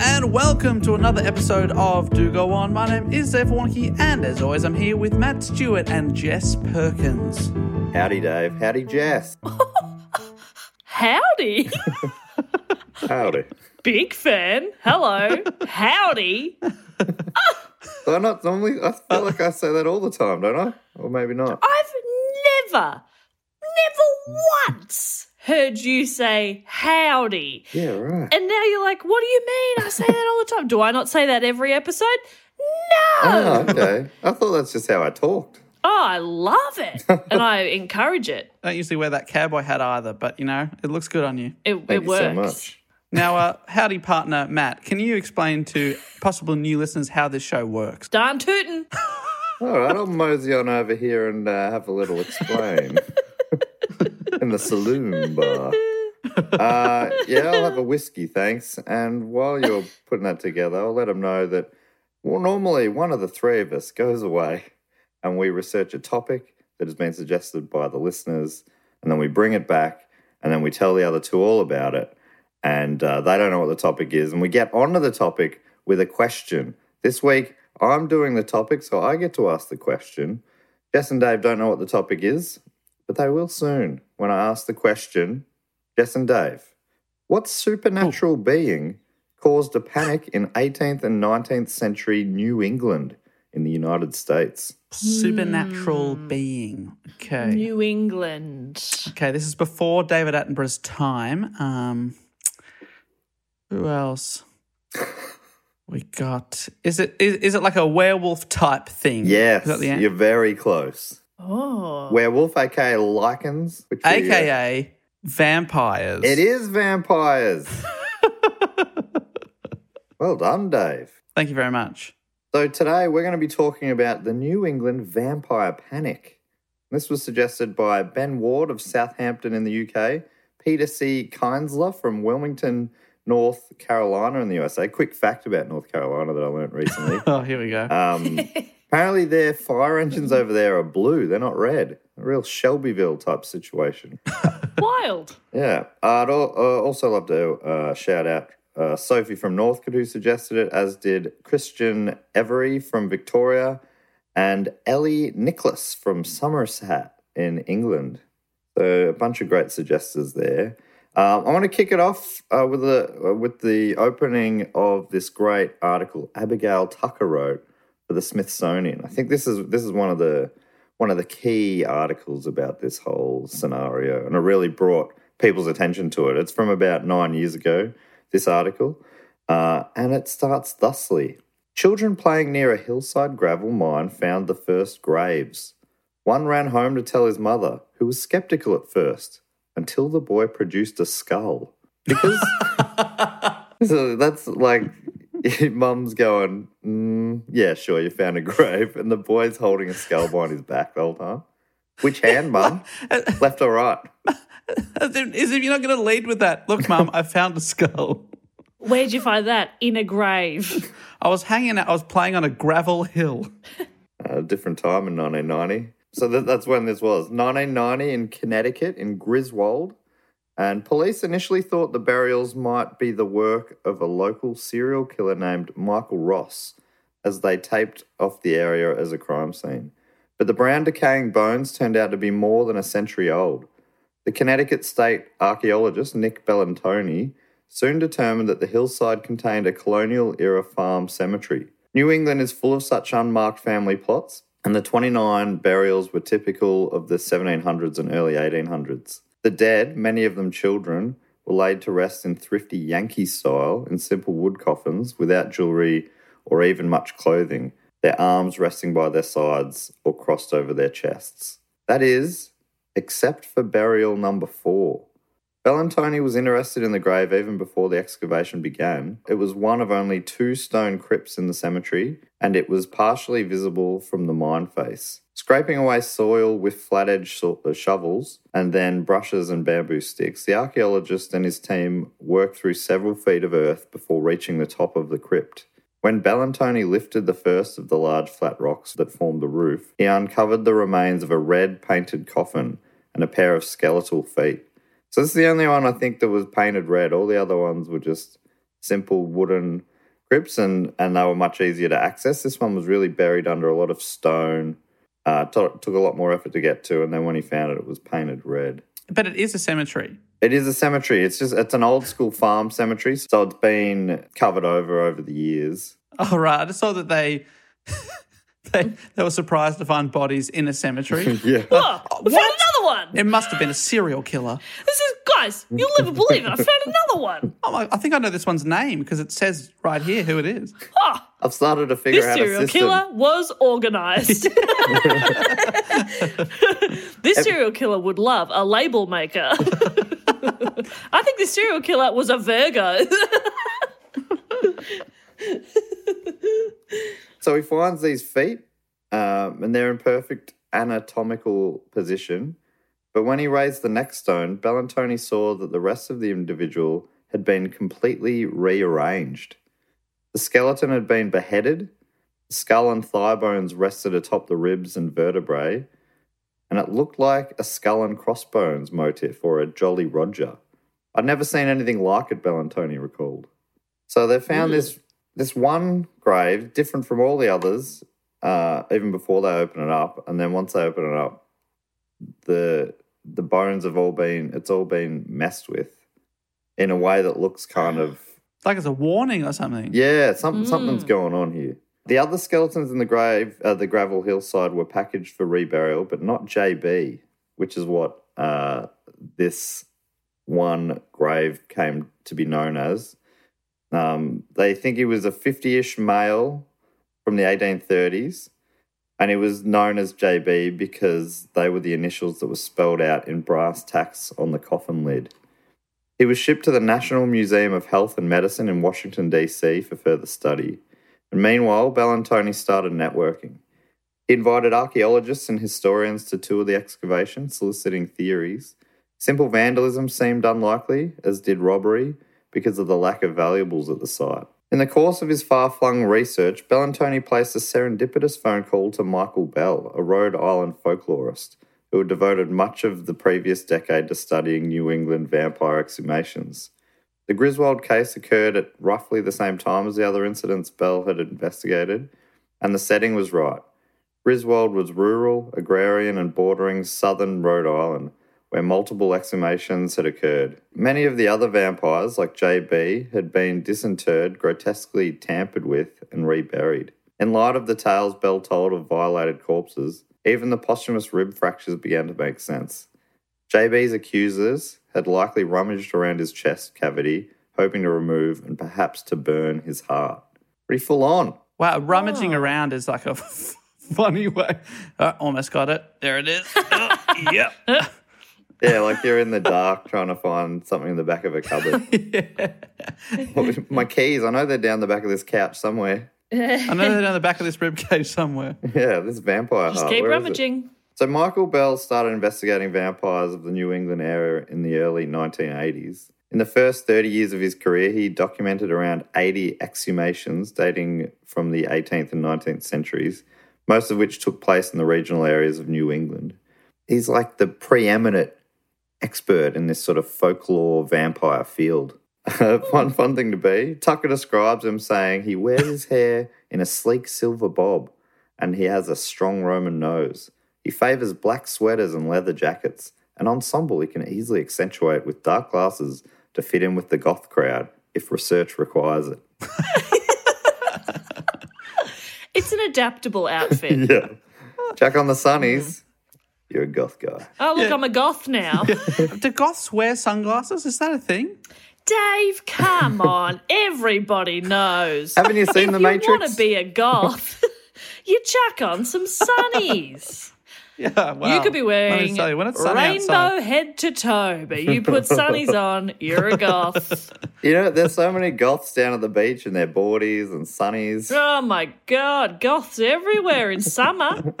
And welcome to another episode of Do Go On. My name is Dave Warneke, and as always, I'm here with Matt Stewart and Jess Perkins. Howdy, Dave. Howdy, Jess. Howdy! Howdy. Big fan. Hello. Howdy. I not normally. I feel like I say that all the time, don't I? Or maybe not. I've never, never once heard you say howdy. Yeah, right. And now you're like, what do you mean? I say that all the time. Do I not say that every episode? No. Oh, okay. I thought that's just how I talked. Oh, I love it. and I encourage it. I don't usually wear that cowboy hat either, but you know, it looks good on you. It, Thank it you works. so much. Now, uh, howdy partner Matt, can you explain to possible new listeners how this show works? Darn tootin'. All right, I'll mosey on over here and uh, have a little explain in the saloon bar. Uh, yeah, I'll have a whiskey, thanks. And while you're putting that together, I'll let them know that, well, normally one of the three of us goes away and we research a topic that has been suggested by the listeners, and then we bring it back, and then we tell the other two all about it. And uh, they don't know what the topic is, and we get onto the topic with a question. This week, I'm doing the topic, so I get to ask the question. Jess and Dave don't know what the topic is, but they will soon when I ask the question. Jess and Dave, what supernatural being caused a panic in 18th and 19th century New England in the United States? Supernatural being. Okay. New England. Okay, this is before David Attenborough's time. Um, who else? We got. Is it is, is it like a werewolf type thing? Yes, the you're very close. Oh. Werewolf, aka lycans, which we, uh, AKA vampires. it is vampires. well done, Dave. Thank you very much. So today we're going to be talking about the New England vampire panic. This was suggested by Ben Ward of Southampton in the UK, Peter C. Kinsler from Wilmington, North Carolina in the USA. Quick fact about North Carolina that I learned recently. Oh, here we go. Um, apparently, their fire engines over there are blue; they're not red. A real Shelbyville type situation. Wild. Yeah, I'd al- uh, also love to uh, shout out uh, Sophie from Northcote who suggested it, as did Christian Every from Victoria and Ellie Nicholas from Somerset in England. So a bunch of great suggestors there. Um, I want to kick it off uh, with the with the opening of this great article Abigail Tucker wrote for the Smithsonian. I think this is this is one of the one of the key articles about this whole scenario, and it really brought people's attention to it. It's from about nine years ago. This article, uh, and it starts thusly: Children playing near a hillside gravel mine found the first graves. One ran home to tell his mother, who was skeptical at first until the boy produced a skull. Because so that's like mum's going, mm, yeah, sure, you found a grave, and the boy's holding a skull behind his back the whole time. Which hand, mum? Left or right? As if, as if you're not going to lead with that. Look, Mum, I found a skull. Where'd you find that? In a grave. I was hanging out, I was playing on a gravel hill. A different time in 1990. So that, that's when this was 1990 in Connecticut, in Griswold. And police initially thought the burials might be the work of a local serial killer named Michael Ross, as they taped off the area as a crime scene. But the brown decaying bones turned out to be more than a century old. The Connecticut state archaeologist Nick Bellantoni soon determined that the hillside contained a colonial era farm cemetery. New England is full of such unmarked family plots, and the 29 burials were typical of the 1700s and early 1800s. The dead, many of them children, were laid to rest in thrifty Yankee style in simple wood coffins without jewellery or even much clothing, their arms resting by their sides or crossed over their chests. That is, except for burial number four. Bellantoni was interested in the grave even before the excavation began. It was one of only two stone crypts in the cemetery, and it was partially visible from the mine face. Scraping away soil with flat edged uh, shovels and then brushes and bamboo sticks, the archaeologist and his team worked through several feet of earth before reaching the top of the crypt. When Bellantoni lifted the first of the large flat rocks that formed the roof, he uncovered the remains of a red painted coffin and a pair of skeletal feet. So this is the only one I think that was painted red. All the other ones were just simple wooden crypts, and and they were much easier to access. This one was really buried under a lot of stone. Uh, t- took a lot more effort to get to, and then when he found it, it was painted red. But it is a cemetery. It is a cemetery. It's just it's an old school farm cemetery, so it's been covered over over the years. Oh, right. I just saw that they. They, they were surprised to find bodies in a cemetery. yeah. Oh, we found another one. It must have been a serial killer. This is, guys, you'll never believe it. I found another one. Oh, my, I think I know this one's name because it says right here who it is. Oh, I've started to figure this out a serial system. killer was organized. this serial killer would love a label maker. I think this serial killer was a Virgo. So he finds these feet, um, and they're in perfect anatomical position. But when he raised the next stone, Bellantoni saw that the rest of the individual had been completely rearranged. The skeleton had been beheaded, the skull and thigh bones rested atop the ribs and vertebrae, and it looked like a skull and crossbones motif or a Jolly Roger. I'd never seen anything like it, Bellantoni recalled. So they found this this one grave, different from all the others, uh, even before they open it up, and then once they open it up, the the bones have all been it's all been messed with in a way that looks kind of like it's a warning or something. yeah, some, something's going on here. The other skeletons in the grave, uh, the gravel hillside, were packaged for reburial, but not JB, which is what uh, this one grave came to be known as. Um, they think he was a 50 ish male from the 1830s, and he was known as JB because they were the initials that were spelled out in brass tacks on the coffin lid. He was shipped to the National Museum of Health and Medicine in Washington, D.C. for further study. And meanwhile, Bellantoni started networking. He invited archaeologists and historians to tour the excavation, soliciting theories. Simple vandalism seemed unlikely, as did robbery, because of the lack of valuables at the site. In the course of his far flung research, Bellantoni placed a serendipitous phone call to Michael Bell, a Rhode Island folklorist who had devoted much of the previous decade to studying New England vampire exhumations. The Griswold case occurred at roughly the same time as the other incidents Bell had investigated, and the setting was right. Griswold was rural, agrarian, and bordering southern Rhode Island, where multiple exhumations had occurred. Many of the other vampires, like JB, had been disinterred, grotesquely tampered with, and reburied. In light of the tales Bell told of violated corpses, even the posthumous rib fractures began to make sense. JB's accusers had likely rummaged around his chest cavity, hoping to remove and perhaps to burn his heart. Pretty full on. Wow, rummaging oh. around is like a funny way. Oh, almost got it. There it is. Oh, yep. Yeah, like you're in the dark trying to find something in the back of a cupboard. What- My keys, I know they're down the back of this couch somewhere. I know they're down the back of this rib cage somewhere. Yeah, this vampire Just heart. keep where is it? rummaging. So Michael Bell started investigating vampires of the New England area in the early 1980s. In the first 30 years of his career, he documented around 80 exhumations dating from the 18th and 19th centuries, most of which took place in the regional areas of New England. He's like the preeminent expert in this sort of folklore vampire field. Uh, fun, hmm. fun thing to be. Tucker describes him saying he wears his hair in a sleek silver bob and he has a strong Roman nose. He favours black sweaters and leather jackets, an ensemble he can easily accentuate with dark glasses to fit in with the goth crowd if research requires it. It's an adaptable outfit. Yeah. Jack on the sunnies. Hmm. You're a goth guy. Oh, look, I'm a goth now. Do goths wear sunglasses? Is that a thing? Dave, come on. Everybody knows. Haven't you seen if The you Matrix? You want to be a goth, you chuck on some sunnies. Yeah, wow. You could be wearing tell you, when it's rainbow outside- head to toe, but you put sunnies on, you're a goth. You know, there's so many goths down at the beach in their boardies and sunnies. Oh my god, goths everywhere in summer.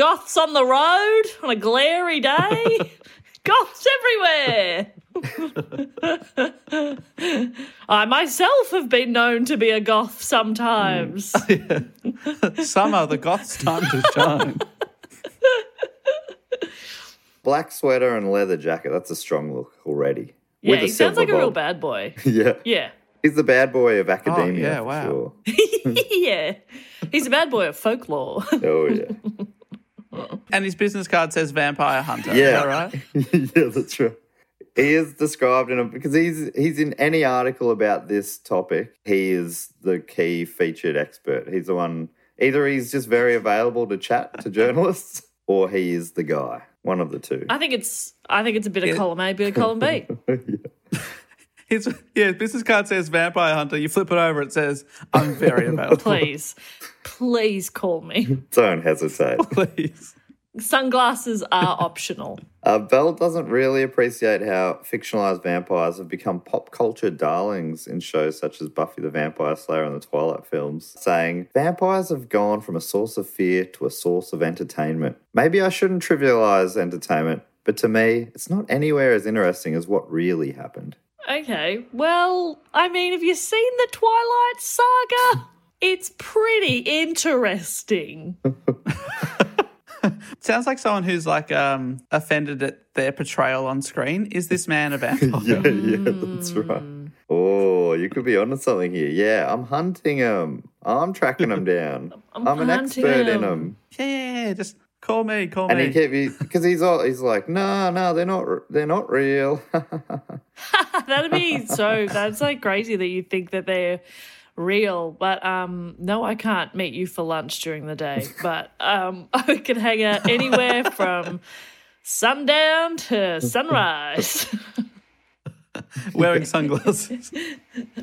Goths on the road on a glary day. Goths everywhere. I myself have been known to be a goth sometimes. Summer, the goths' time to shine. Black sweater and leather jacket. That's a strong look already. yeah, With he sounds silver like a real bad boy. Yeah. Yeah. He's the bad boy of academia. Oh, yeah, for wow. Sure. yeah. He's a bad boy of folklore. Oh, yeah. And his business card says vampire hunter. Yeah. Is that right? yeah, that's right. He is described in a because he's he's in any article about this topic. He is the key featured expert. He's the one. Either he's just very available to chat to journalists, or he is the guy. One of the two. I think it's I think it's a bit of column A, bit of column B. His, yeah, business card says vampire hunter. You flip it over, it says, I'm very available. Please. Please call me. Don't hesitate. Please. Sunglasses are optional. Uh, Bell doesn't really appreciate how fictionalized vampires have become pop culture darlings in shows such as Buffy the Vampire Slayer and the Twilight films, saying, Vampires have gone from a source of fear to a source of entertainment. Maybe I shouldn't trivialize entertainment, but to me, it's not anywhere as interesting as what really happened. Okay. Well, I mean, have you seen the Twilight Saga? It's pretty interesting. Sounds like someone who's like um, offended at their portrayal on screen. Is this man a vampire? Yeah, yeah, that's right. Oh, you could be onto something here. Yeah, I'm hunting them. I'm tracking them down. I'm, an hunting expert in 'em. them. yeah, yeah, yeah, just call me, call And me. And he kept because he's all he's like, no, no, they're not, they're not real. That'd be so. That's like crazy that you think that they're real. But um, no, I can't meet you for lunch during the day. But um, I can hang out anywhere from sundown to sunrise. Wearing sunglasses.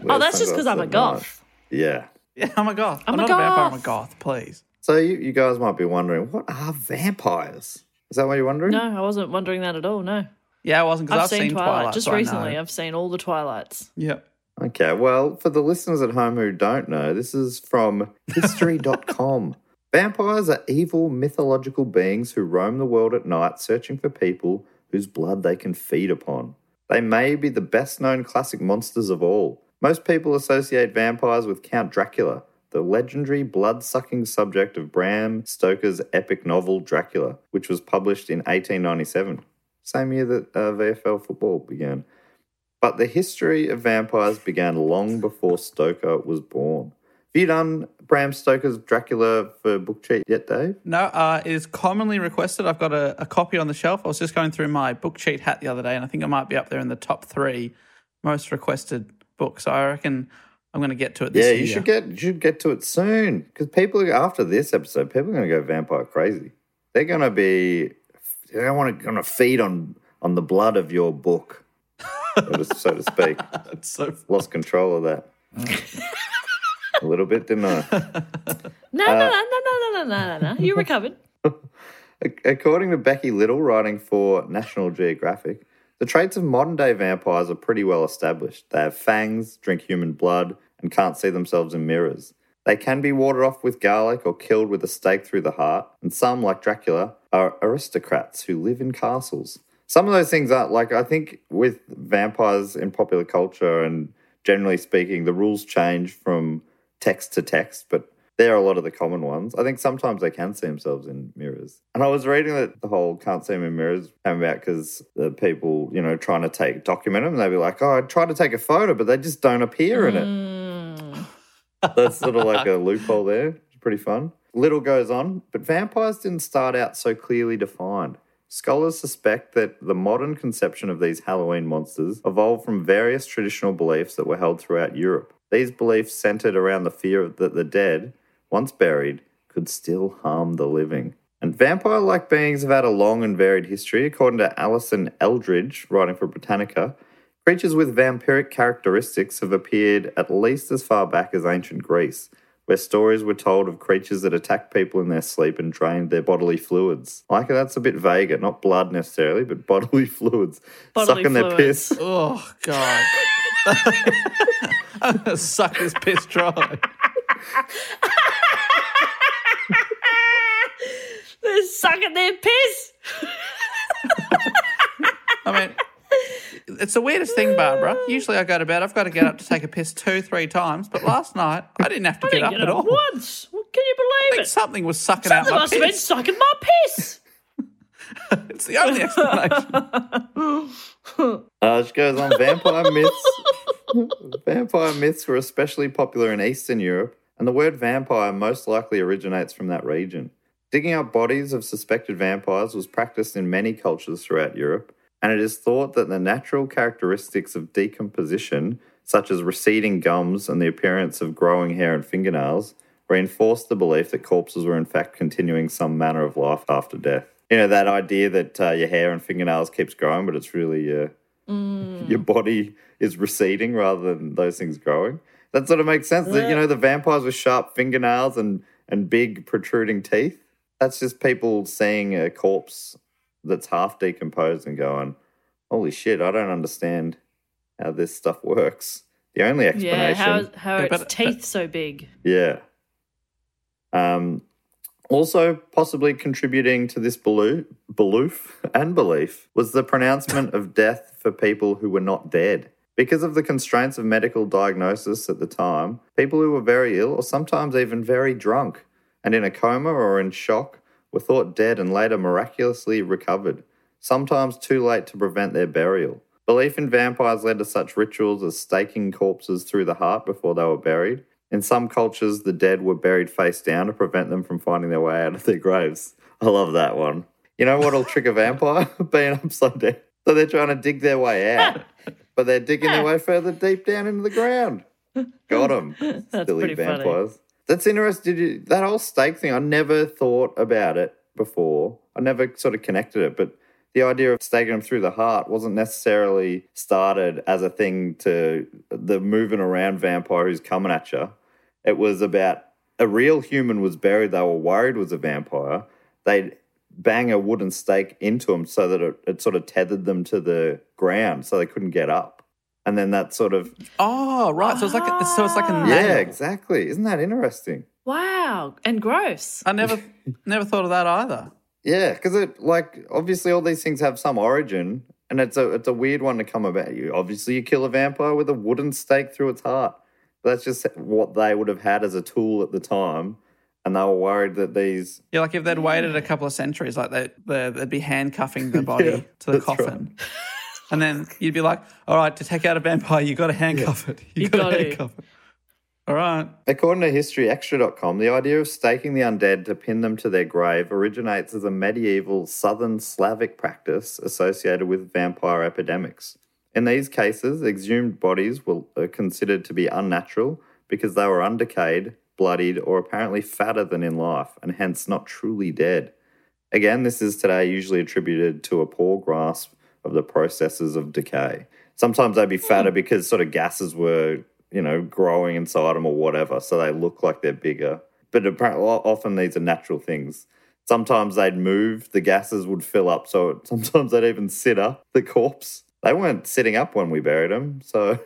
oh, that's just because I'm a goth. Yeah. yeah, I'm a goth. I'm, I'm a not a vampire, I'm a goth. goth, please. So you, you guys might be wondering, what are vampires? Is that what you're wondering? No, I wasn't wondering that at all. No, Yeah, I wasn't because I've, I've, seen, seen Twilight, Twilight. just so recently. I've seen all the Twilights. Yep. Okay, well, for the listeners at home who don't know, this is from history.com. Vampires are evil mythological beings who roam the world at night searching for people whose blood they can feed upon. They may be the best known classic monsters of all. Most people associate vampires with Count Dracula, the legendary blood sucking subject of Bram Stoker's epic novel Dracula, which was published in 1897, same year that uh, VFL football began. but the history of vampires began long before Stoker was born. Have you done Bram Stoker's Dracula for book cheat yet, Dave? No, uh, it is commonly requested. I've got a, a copy on the shelf. I was just going through my book cheat hat the other day, and I think it might be up there in the top three most requested books. So I reckon I'm going to get to it this yeah, year. you should get you should get to it soon because people after this episode, people are going to go vampire crazy. They're going to be they want to going to feed on on the blood of your book, so to, speak. That's so Lost control of that a little bit, didn't I? No, no, uh, no, no, no, no, no, no, no. You recovered. According to Becky Little, writing for National Geographic, the traits of modern day vampires are pretty well established. They have fangs, drink human blood, and can't see themselves in mirrors. They can be warded off with garlic or killed with a stake through the heart, and some, like Dracula, are aristocrats who live in castles. Some of those things are like, I think with vampires in popular culture and generally speaking, the rules change from text to text, but they're a lot of the common ones. I think sometimes they can see themselves in mirrors. And I was reading that the whole can't see them in mirrors came about because the people, you know, trying to take document them, they'd be like, oh, I tried to take a photo, but they just don't appear in it. Mm. That's sort of like a loophole there. It's pretty fun. Little goes on, but vampires didn't start out so clearly defined. Scholars suspect that the modern conception of these Halloween monsters evolved from various traditional beliefs that were held throughout Europe. These beliefs centered around the fear that the dead, once buried, could still harm the living. And vampire like beings have had a long and varied history. According to Alison Eldridge, writing for Britannica, creatures with vampiric characteristics have appeared at least as far back as ancient Greece, where stories were told of creatures that attacked people in their sleep and drained their bodily fluids. Like that's a bit vague, not blood necessarily, but bodily fluids. Bodily Sucking their piss. Oh God! I'm gonna suck this piss dry. They're sucking their piss. I mean, it's the weirdest thing, Barbara. Usually I go to bed, I've got to get up to take a piss two, three times, but last night I didn't have to I get didn't up get at up all. once. Well, Can you I believe think it? something was sucking Something out my Something must have been piss. sucking my piss. It's the only explanation. Uh, she goes on vampire myths. vampire myths were especially popular in Eastern Europe, and the word vampire most likely originates from that region. Digging up bodies of suspected vampires was practiced in many cultures throughout Europe, and it is thought that the natural characteristics of decomposition, such as receding gums and the appearance of growing hair and fingernails, reinforced the belief that corpses were in fact continuing some manner of life after death. You know, that idea that uh, your hair and fingernails keeps growing, but it's really uh, your body is receding rather than those things growing. That sort of makes sense. That, you know, the vampires with sharp fingernails and, and big protruding teeth. That's just people seeing a corpse that's half decomposed and going, holy shit, I don't understand how this stuff works. The only explanation, Yeah, explanation. how, how Yeah, its but- teeth so big. Yeah. Um, also, possibly contributing to this belief, belief and belief was the pronouncement of death for people who were not dead. Because of the constraints of medical diagnosis at the time, people who were very ill or sometimes even very drunk and in a coma or in shock were thought dead and later miraculously recovered, sometimes too late to prevent their burial. Belief in vampires led to such rituals as staking corpses through the heart before they were buried. In some cultures, the dead were buried face down to prevent them from finding their way out of their graves. I love that one. You know what'll trick a vampire? Being upside down. So they're trying to dig their way out, but they're digging their way further deep down into the ground. Got them. That's Silly pretty funny. That's interesting. That whole stake thing, I never thought about it before. I never sort of connected it, but the idea of staking them through the heart wasn't necessarily started as a thing to the moving around vampire who's coming at you. It was about a real human was buried. They were worried was a vampire. They'd bang a wooden stake into them so that it, it sort of tethered them to the ground so they couldn't get up. And then that sort of Oh, right. So it's like a, so it's like a nail. yeah, exactly. Isn't that interesting? Wow. And gross. I never never thought of that either. Yeah, because it like obviously all these things have some origin, and it's a it's a weird one to come about. You obviously you kill a vampire with a wooden stake through its heart. That's just what they would have had as a tool at the time, and they were worried that these. Yeah, like if they'd waited a couple of centuries, like they, they they'd be handcuffing the body Yeah, to the that's coffin. And then you'd be like, all right, to take out a vampire, you've got to handcuff it. You gotta gotta. handcuff it. All right. According to HistoryExtra.com, the idea of staking the undead to pin them to their grave originates as a medieval southern Slavic practice associated with vampire epidemics. In these cases, exhumed bodies were considered to be unnatural because they were undecayed, bloodied, or apparently fatter than in life, and hence not truly dead. Again, this is today usually attributed to a poor grasp of the processes of decay. Sometimes they'd be fatter hmm. because sort of gases were, you know, growing inside them or whatever, so they look like they're bigger. But apparently, often these are natural things. Sometimes they'd move, the gases would fill up, so sometimes they'd even sit up the corpse. They weren't sitting up when we buried them, so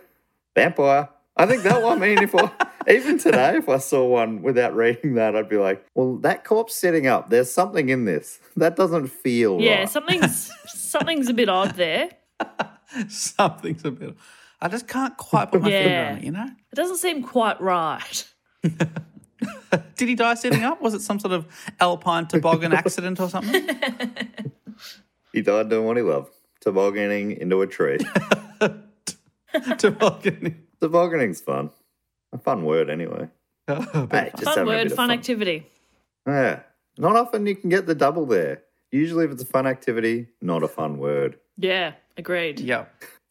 vampire. I think that one. I mean, if I even today, if I saw one without reading that, I'd be like, "Well, that corpse sitting up. There's something in this that doesn't feel Yeah, right." something's something's a bit odd there. Something's a bit. I just can't quite put my finger on it, you know? It doesn't seem quite right. Did he die sitting up? Was it some sort of alpine toboggan accident or something? He died doing what he loved, tobogganing into a tree. Toboggan. Tobogganing's fun. A fun word, anyway. Hey, just Fun having a word, bit of fun activity. Yeah. Not often you can get the double there. Usually, if it's a fun activity, not a fun word. Yeah, agreed. Yeah.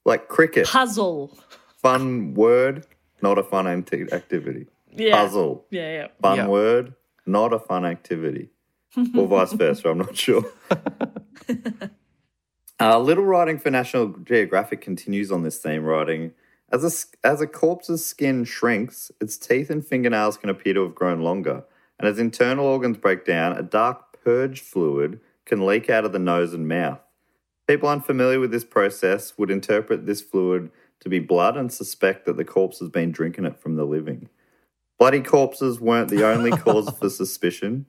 Like cricket, Puzzle. fun word, not a fun anti- activity. Yeah. Puzzle, Yeah, yeah. fun Yeah. word, not a fun activity. or vice versa, I'm not sure. uh, little writing for National Geographic continues on this theme, writing as a, as a corpse's skin shrinks, its teeth and fingernails can appear to have grown longer. And as internal organs break down, a dark purge fluid can leak out of the nose and mouth. People unfamiliar with this process would interpret this fluid to be blood and suspect that the corpse has been drinking it from the living. Bloody corpses weren't the only cause for suspicion.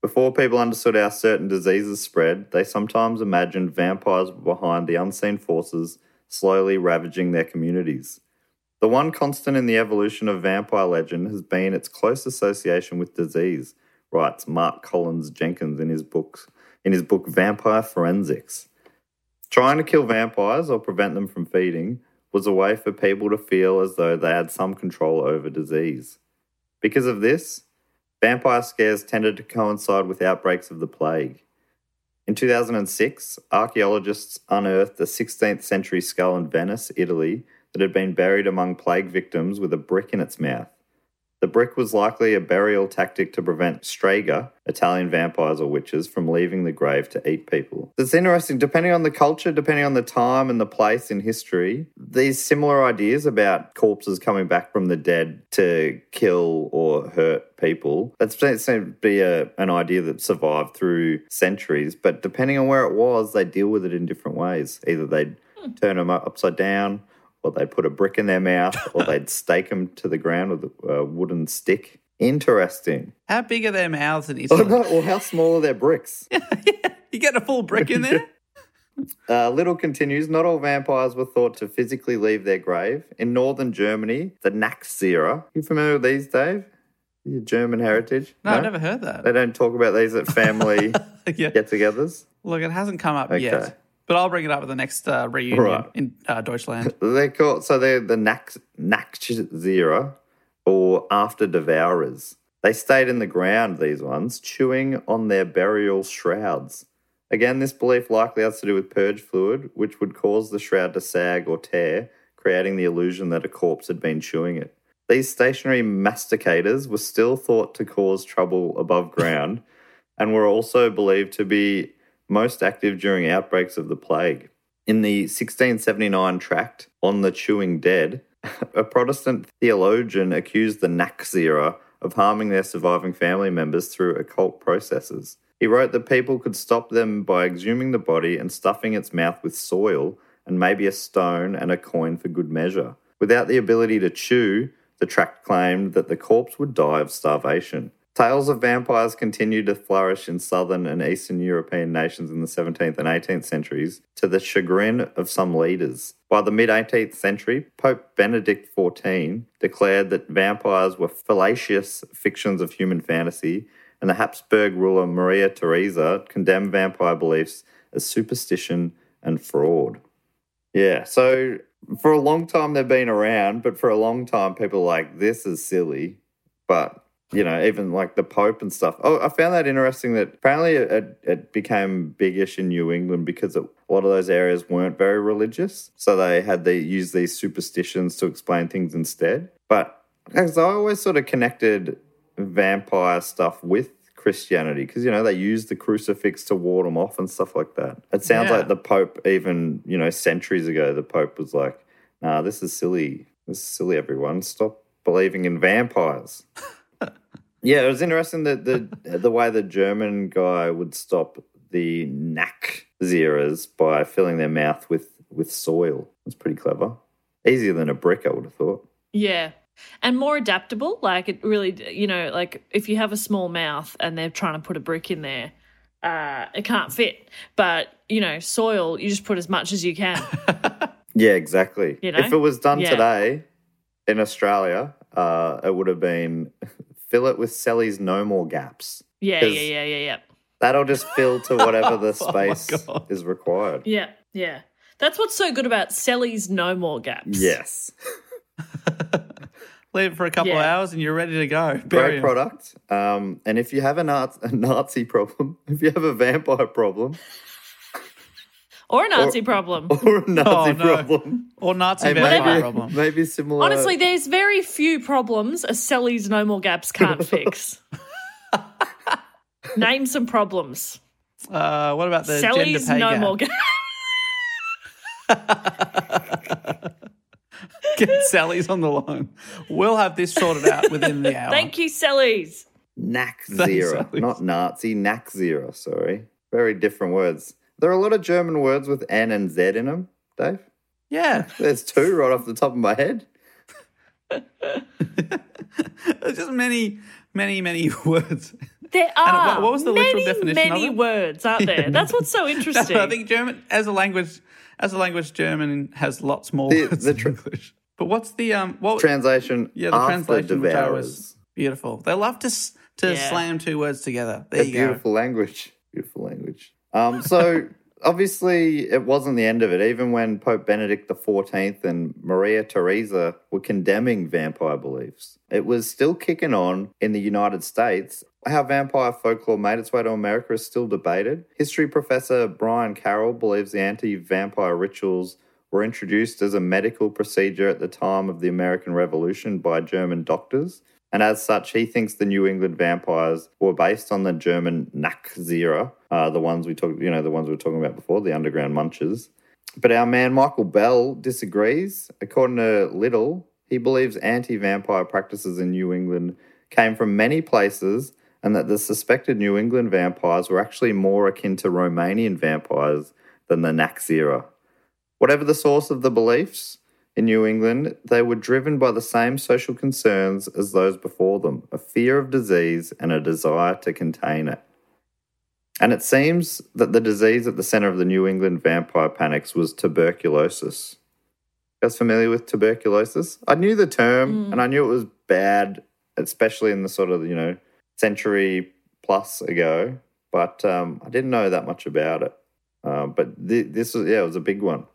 Before people understood how certain diseases spread, they sometimes imagined vampires were behind the unseen forces slowly ravaging their communities. The one constant in the evolution of vampire legend has been its close association with disease, writes Mark Collins Jenkins in his books in his book Vampire Forensics. Trying to kill vampires or prevent them from feeding was a way for people to feel as though they had some control over disease. Because of this, vampire scares tended to coincide with outbreaks of the plague. In 2006, archaeologists unearthed a 16th century skull in Venice, Italy, that had been buried among plague victims with a brick in its mouth. The brick was likely a burial tactic to prevent strega, Italian vampires or witches, from leaving the grave to eat people. It's interesting, depending on the culture, depending on the time and the place in history, these similar ideas about corpses coming back from the dead to kill or hurt people, that's seemed to be a, an idea that survived through centuries. But depending on where it was, they deal with it in different ways. Either they'd hmm. turn them upside down, or they'd put a brick in their mouth, or they'd stake them to the ground with a wooden stick. Interesting. How big are their mouths in Oh, Italy? no, well, how small are their bricks? You get a full brick in there? Uh, Little continues, not all vampires were thought to physically leave their grave. In northern Germany, the Nachzehrer. You familiar with these, Dave? Your German heritage? No, I've never heard that. They don't talk about these at family yeah. get togethers. Look, it hasn't come up Okay. yet. But I'll bring it up at the next uh, reunion Right. in uh, Deutschland. They're called, so they're the Nax, Nachzehrer, or after devourers. They stayed in the ground, these ones, chewing on their burial shrouds. Again, this belief likely has to do with purge fluid, which would cause the shroud to sag or tear, creating the illusion that a corpse had been chewing it. These stationary masticators were still thought to cause trouble above ground and were also believed to be most active during outbreaks of the plague. In the 1679 tract On the Chewing Dead, a Protestant theologian accused the Nachzehrer of harming their surviving family members through occult processes. He wrote that people could stop them by exhuming the body and stuffing its mouth with soil and maybe a stone and a coin for good measure. Without the ability to chew, the tract claimed that the corpse would die of starvation. Tales of vampires continued to flourish in southern and eastern European nations in the 17th and 18th centuries to the chagrin of some leaders. By the mid 18th century, Pope Benedict XIV declared that vampires were fallacious fictions of human fantasy, and the Habsburg ruler Maria Theresa condemned vampire beliefs as superstition and fraud. Yeah. So for a long time they've been around, but for a long time people are like this is silly. But you know, even like the Pope and stuff. Oh, I found that interesting. That apparently it, it became biggish in New England because it, a lot of those areas weren't very religious, so they had they use these superstitions to explain things instead. But because I always sort of connected vampire stuff with Christianity because you know they used the crucifix to ward them off and stuff like that. It sounds Yeah. like the Pope, even you know, centuries ago, the Pope was like, "Nah, this is silly. This is silly. Everyone, stop believing in vampires." yeah, it was interesting that the the way the German guy would stop the knack zeras by filling their mouth with with soil. It's pretty clever. Easier than a brick, I would have thought. Yeah. And more adaptable. Like it really, you know, like if you have a small mouth and they're trying to put a brick in there, uh, it can't fit. But, you know, soil, you just put as much as you can. Yeah, exactly. You know? If it was done Yeah. today in Australia, uh, it would have been fill it with Selleys no more gaps. Yeah, 'Cause- yeah, yeah, yeah, yeah. That'll just fill to whatever the Oh space God. is required. Yeah, yeah. That's what's so good about Selleys No More Gaps. Yes. Leave it for a couple of hours and you're ready to go. Bury Great 'em. product. Um, and if you have a, Nazi, a Nazi problem, if you have a vampire problem, Or a Nazi problem. or a Nazi Oh, no. problem, Or Nazi hey, vampire maybe, problem. maybe similar. Honestly, there's very few problems a Selleys No More Gaps can't fix. Name some problems. Uh, what about the gender Selleys pay No gap? More Gaps. Get Sally's on the line. We'll have this sorted out within the hour. Thank you, Selleys. Knack zero, Alex. not Nazi, knack zero. Sorry, very different words. There are a lot of German words with N and Z in them, Dave. Yeah. There's two right off the top of my head. There's just many, many, many words. There are what- what was the many, literal definition of many words, aren't there? That's what's so interesting. I think German, as a language, as a language, German has lots more The- words the than English. But what's the um? What Translation. Yeah, the after translation which I devourers. was beautiful. They love to to Yeah. slam two words together. There A you go. beautiful language. Beautiful language. Um, so obviously it wasn't the end of it. Even when Pope Benedict XIV and Maria Theresa were condemning vampire beliefs, it was still kicking on in the United States. How vampire folklore made its way to America is still debated. History professor Brian Carroll believes the anti-vampire rituals were introduced as a medical procedure at the time of the American Revolution by German doctors. And as such, he thinks the New England vampires were based on the German Nachzehrer, uh, the ones we talked, you know, the ones we were talking about before, the underground munchers. But our man Michael Bell disagrees. According to Little, he believes anti-vampire practices in New England came from many places, and that the suspected New England vampires were actually more akin to Romanian vampires than the Nachzehrer. Whatever the source of the beliefs in New England, they were driven by the same social concerns as those before them a fear of disease and a desire to contain it. And it seems that the disease at the center of the New England vampire panics was tuberculosis. You guys familiar with tuberculosis? I knew the term and I knew it was bad, especially in the sort of, you know, century plus ago, but um, I didn't know that much about it. Uh, but th- this was, yeah, it was a big one.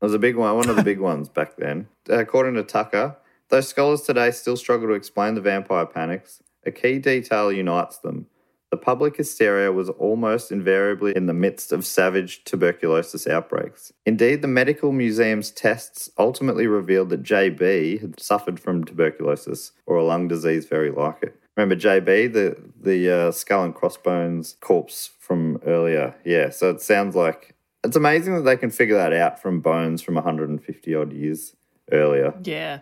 It was a big one, one of the big ones back then. According to Tucker, though scholars today still struggle to explain the vampire panics, a key detail unites them. The public hysteria was almost invariably in the midst of savage tuberculosis outbreaks. Indeed, the medical museum's tests ultimately revealed that JB had suffered from tuberculosis or a lung disease very like it. Remember JB, the the uh, skull and crossbones corpse from earlier? Yeah, so it sounds like it's amazing that they can figure that out from bones from 150 odd years earlier. yeah.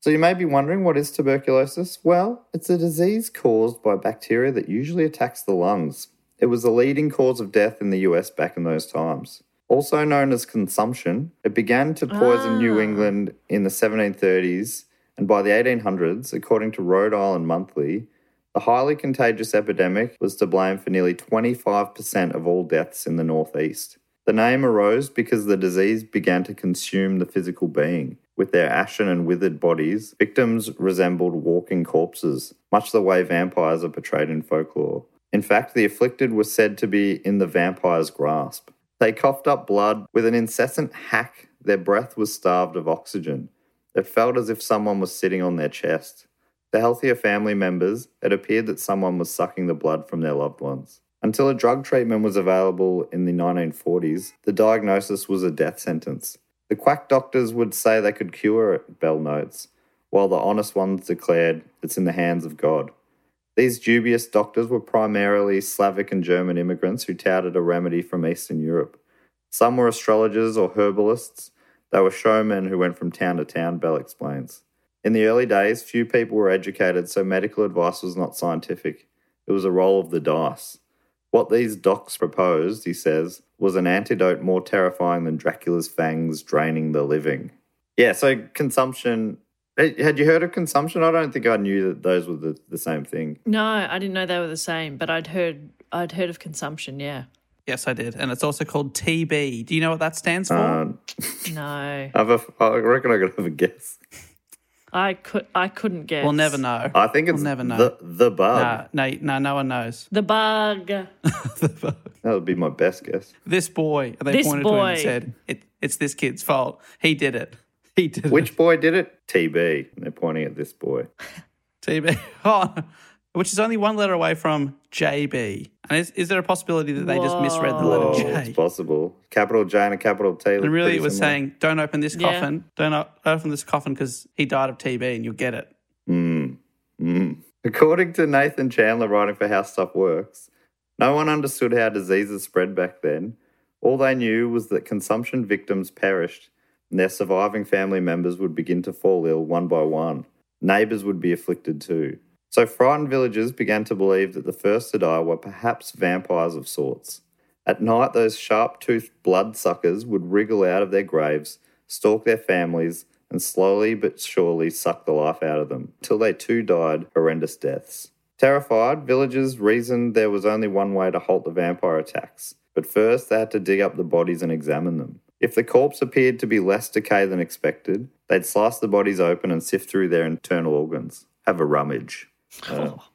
So you may be wondering what is tuberculosis? Well, it's a disease caused by bacteria that usually attacks the lungs. It was the leading cause of death in the US back in those times. Also known as consumption, it began to poison New ah. England in the 1730s, and by the 1800s, according to Rhode Island Monthly, the highly contagious epidemic was to blame for nearly 25% of all deaths in the Northeast. The name arose because the disease began to consume the physical being. With their ashen and withered bodies, victims resembled walking corpses, much the way vampires are portrayed in folklore. In fact, the afflicted were said to be in the vampire's grasp. They coughed up blood with an incessant hack their breath was starved of oxygen. It felt as if someone was sitting on their chest. The healthier family members, it appeared that someone was sucking the blood from their loved ones. Until a drug treatment was available in the 1940s, the diagnosis was a death sentence. The quack doctors would say they could cure it, Bell notes, while the honest ones declared it's in the hands of God. These dubious doctors were primarily Slavic and German immigrants who touted a remedy from Eastern Europe. Some were astrologers or herbalists. They were showmen who went from town to town, Bell explains. In the early days, few people were educated, so medical advice was not scientific. It was a roll of the dice. What these docs proposed, he says, was an antidote more terrifying than Dracula's fangs draining the living. Yeah, so consumption. Had you heard of consumption? I don't think I knew that those were the, the same thing. No, I didn't know they were the same, but I'd heard I'd heard of consumption. Yeah. Yes, I did. And it's also called TB. Do you know what that stands for? Um, No, I've a, I reckon I could have a guess. I could I couldn't guess. we'll never know. I think it's never know. the the bug. Nah, no, no, no one knows. The bug. That would be my best guess. This boy, they This pointed to him and said, it, "It's this kid's fault. He did it. He did Which it." Which boy did it? TB. And they're pointing at this boy. TB? Oh, which is only one letter away from JB. And is, is there a possibility that they just misread the Whoa, letter it's J? possible. Capital J and a capital T. And really, it was similar. saying, "Don't open this Yeah. coffin. Don't open this coffin because he died of TB, and you'll get it." Hmm. Hmm. According to Nathan Chandler writing for How Stuff Works, no one understood how diseases spread back then. All they knew was that consumption victims perished and their surviving family members would begin to fall ill one by one. Neighbours would be afflicted too. So frightened villagers began to believe that the first to die were perhaps vampires of sorts. At night, those sharp toothed bloodsuckers would wriggle out of their graves, stalk their families, and slowly but surely suck the life out of them, till they too died horrendous deaths. Terrified, villagers reasoned there was only one way to halt the vampire attacks, but first they had to dig up the bodies and examine them. If the corpse appeared to be less decay than expected, they'd slice the bodies open and sift through their internal organs. Have a rummage.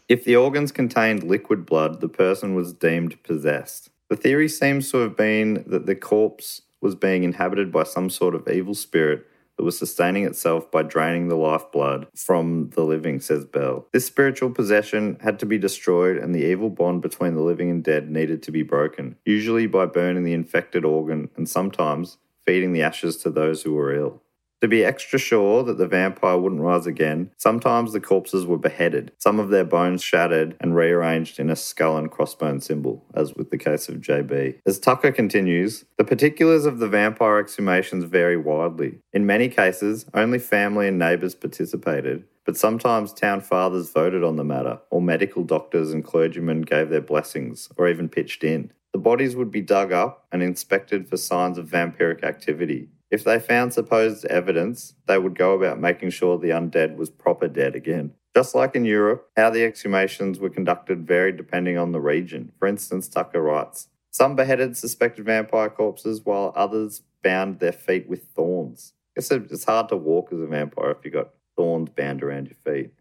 If the organs contained liquid blood, the person was deemed possessed. The theory seems to have been that the corpse was being inhabited by some sort of evil spirit that was sustaining itself by draining the lifeblood from the living, says Bell. This spiritual possession had to be destroyed, and the evil bond between the living and dead needed to be broken, usually by burning the infected organ and sometimes feeding the ashes to those who were ill. To be extra sure that the vampire wouldn't rise again, sometimes the corpses were beheaded, some of their bones shattered and rearranged in a skull and crossbone symbol, as with the case of JB. As Tucker continues, the particulars of the vampire exhumations vary widely. In many cases, only family and neighbours participated, but sometimes town fathers voted on the matter, or medical doctors and clergymen gave their blessings, or even pitched in. The bodies would be dug up and inspected for signs of vampiric activity. If they found supposed evidence, they would go about making sure the undead was proper dead again. Just like in Europe, how the exhumations were conducted varied depending on the region. For instance, Tucker writes Some beheaded suspected vampire corpses, while others bound their feet with thorns. I guess it's hard to walk as a vampire if you've got thorns bound around your feet.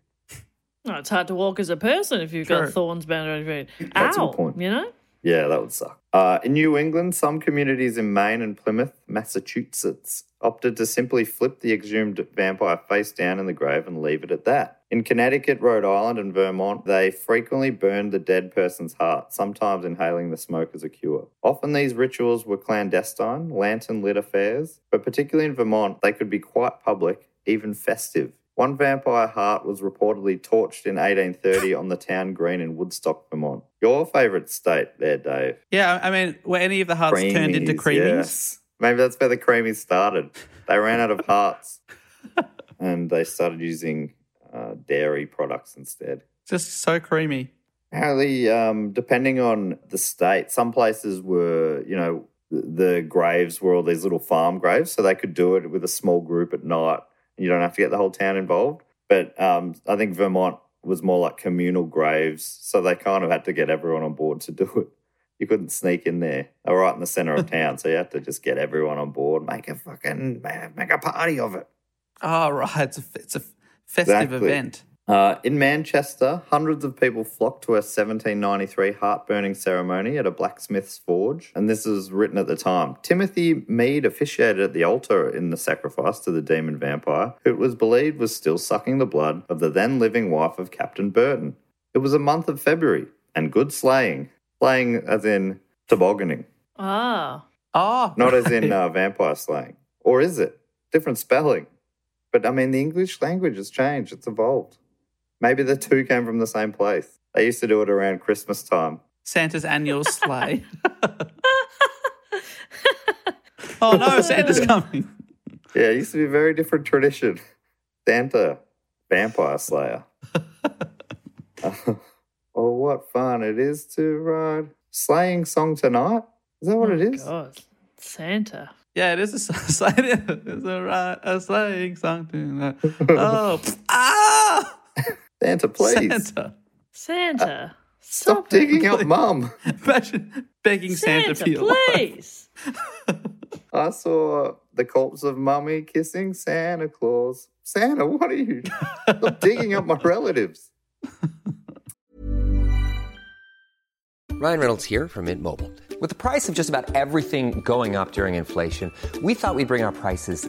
Oh, it's hard to walk as a person if you've True. got thorns bound around your feet. That's a Ow, good point. you know? Yeah, that would suck. Uh, in New England, some communities in Maine and Plymouth, Massachusetts, opted to simply flip the exhumed vampire face down in the grave and leave it at that. In Connecticut, Rhode Island, and Vermont, they frequently burned the dead person's heart, sometimes inhaling the smoke as a cure. Often these rituals were clandestine, lantern lit affairs, but particularly in Vermont, they could be quite public, even festive. One vampire heart was reportedly torched in 1830 on the town green in Woodstock, Vermont. Your favourite state there, Dave? Yeah, I mean, were any of the hearts turned into creamies? Yes. Maybe that's where the creamies started. They ran out of hearts and they started using uh, dairy products instead. Just so creamy. Apparently, um, depending on the state, some places were, you know, the graves were all these little farm graves, so they could do it with a small group at night. You don't have to get the whole town involved. But um, I think Vermont was more like communal graves, so they kind of had to get everyone on board to do it. You couldn't sneak in there. They were right in the center of town, so you had to just get everyone on board, make a fucking make a party of it. Oh, right. It's a, it's a festive Exactly. event. Uh, in Manchester, hundreds of people flocked to a 1793 heart burning ceremony at a blacksmith's forge, and this is written at the time. Timothy Mead officiated at the altar in the sacrifice to the demon vampire, who it was believed was still sucking the blood of the then living wife of Captain Burton. It was a month of February, and good sleighing. Sleighing as in tobogganing, Ah. Oh, not as in uh, vampire slaying. Or is it? Different spelling. But I mean, the English language has changed, it's evolved. Maybe the two came from the same place. They used to do it around Christmas time. Santa's annual sleigh. oh no, Santa's coming. Yeah, it used to be a very different tradition. Santa, vampire slayer. oh, what fun it is to ride. Slaying song tonight? Is that what it is? God. Santa. Yeah, it is a sleigh. It's a, right, a sleighing song tonight. Oh, ah! Santa, please. Santa. Santa. Uh, stop digging up mum. Imagine begging Santa, Santa, for your life. please. I saw the corpse of mummy kissing Santa Claus. Santa, what are you? Stop digging up my relatives. Ryan Reynolds here from Mint Mobile. With the price of just about everything going up during inflation, we thought we'd bring our prices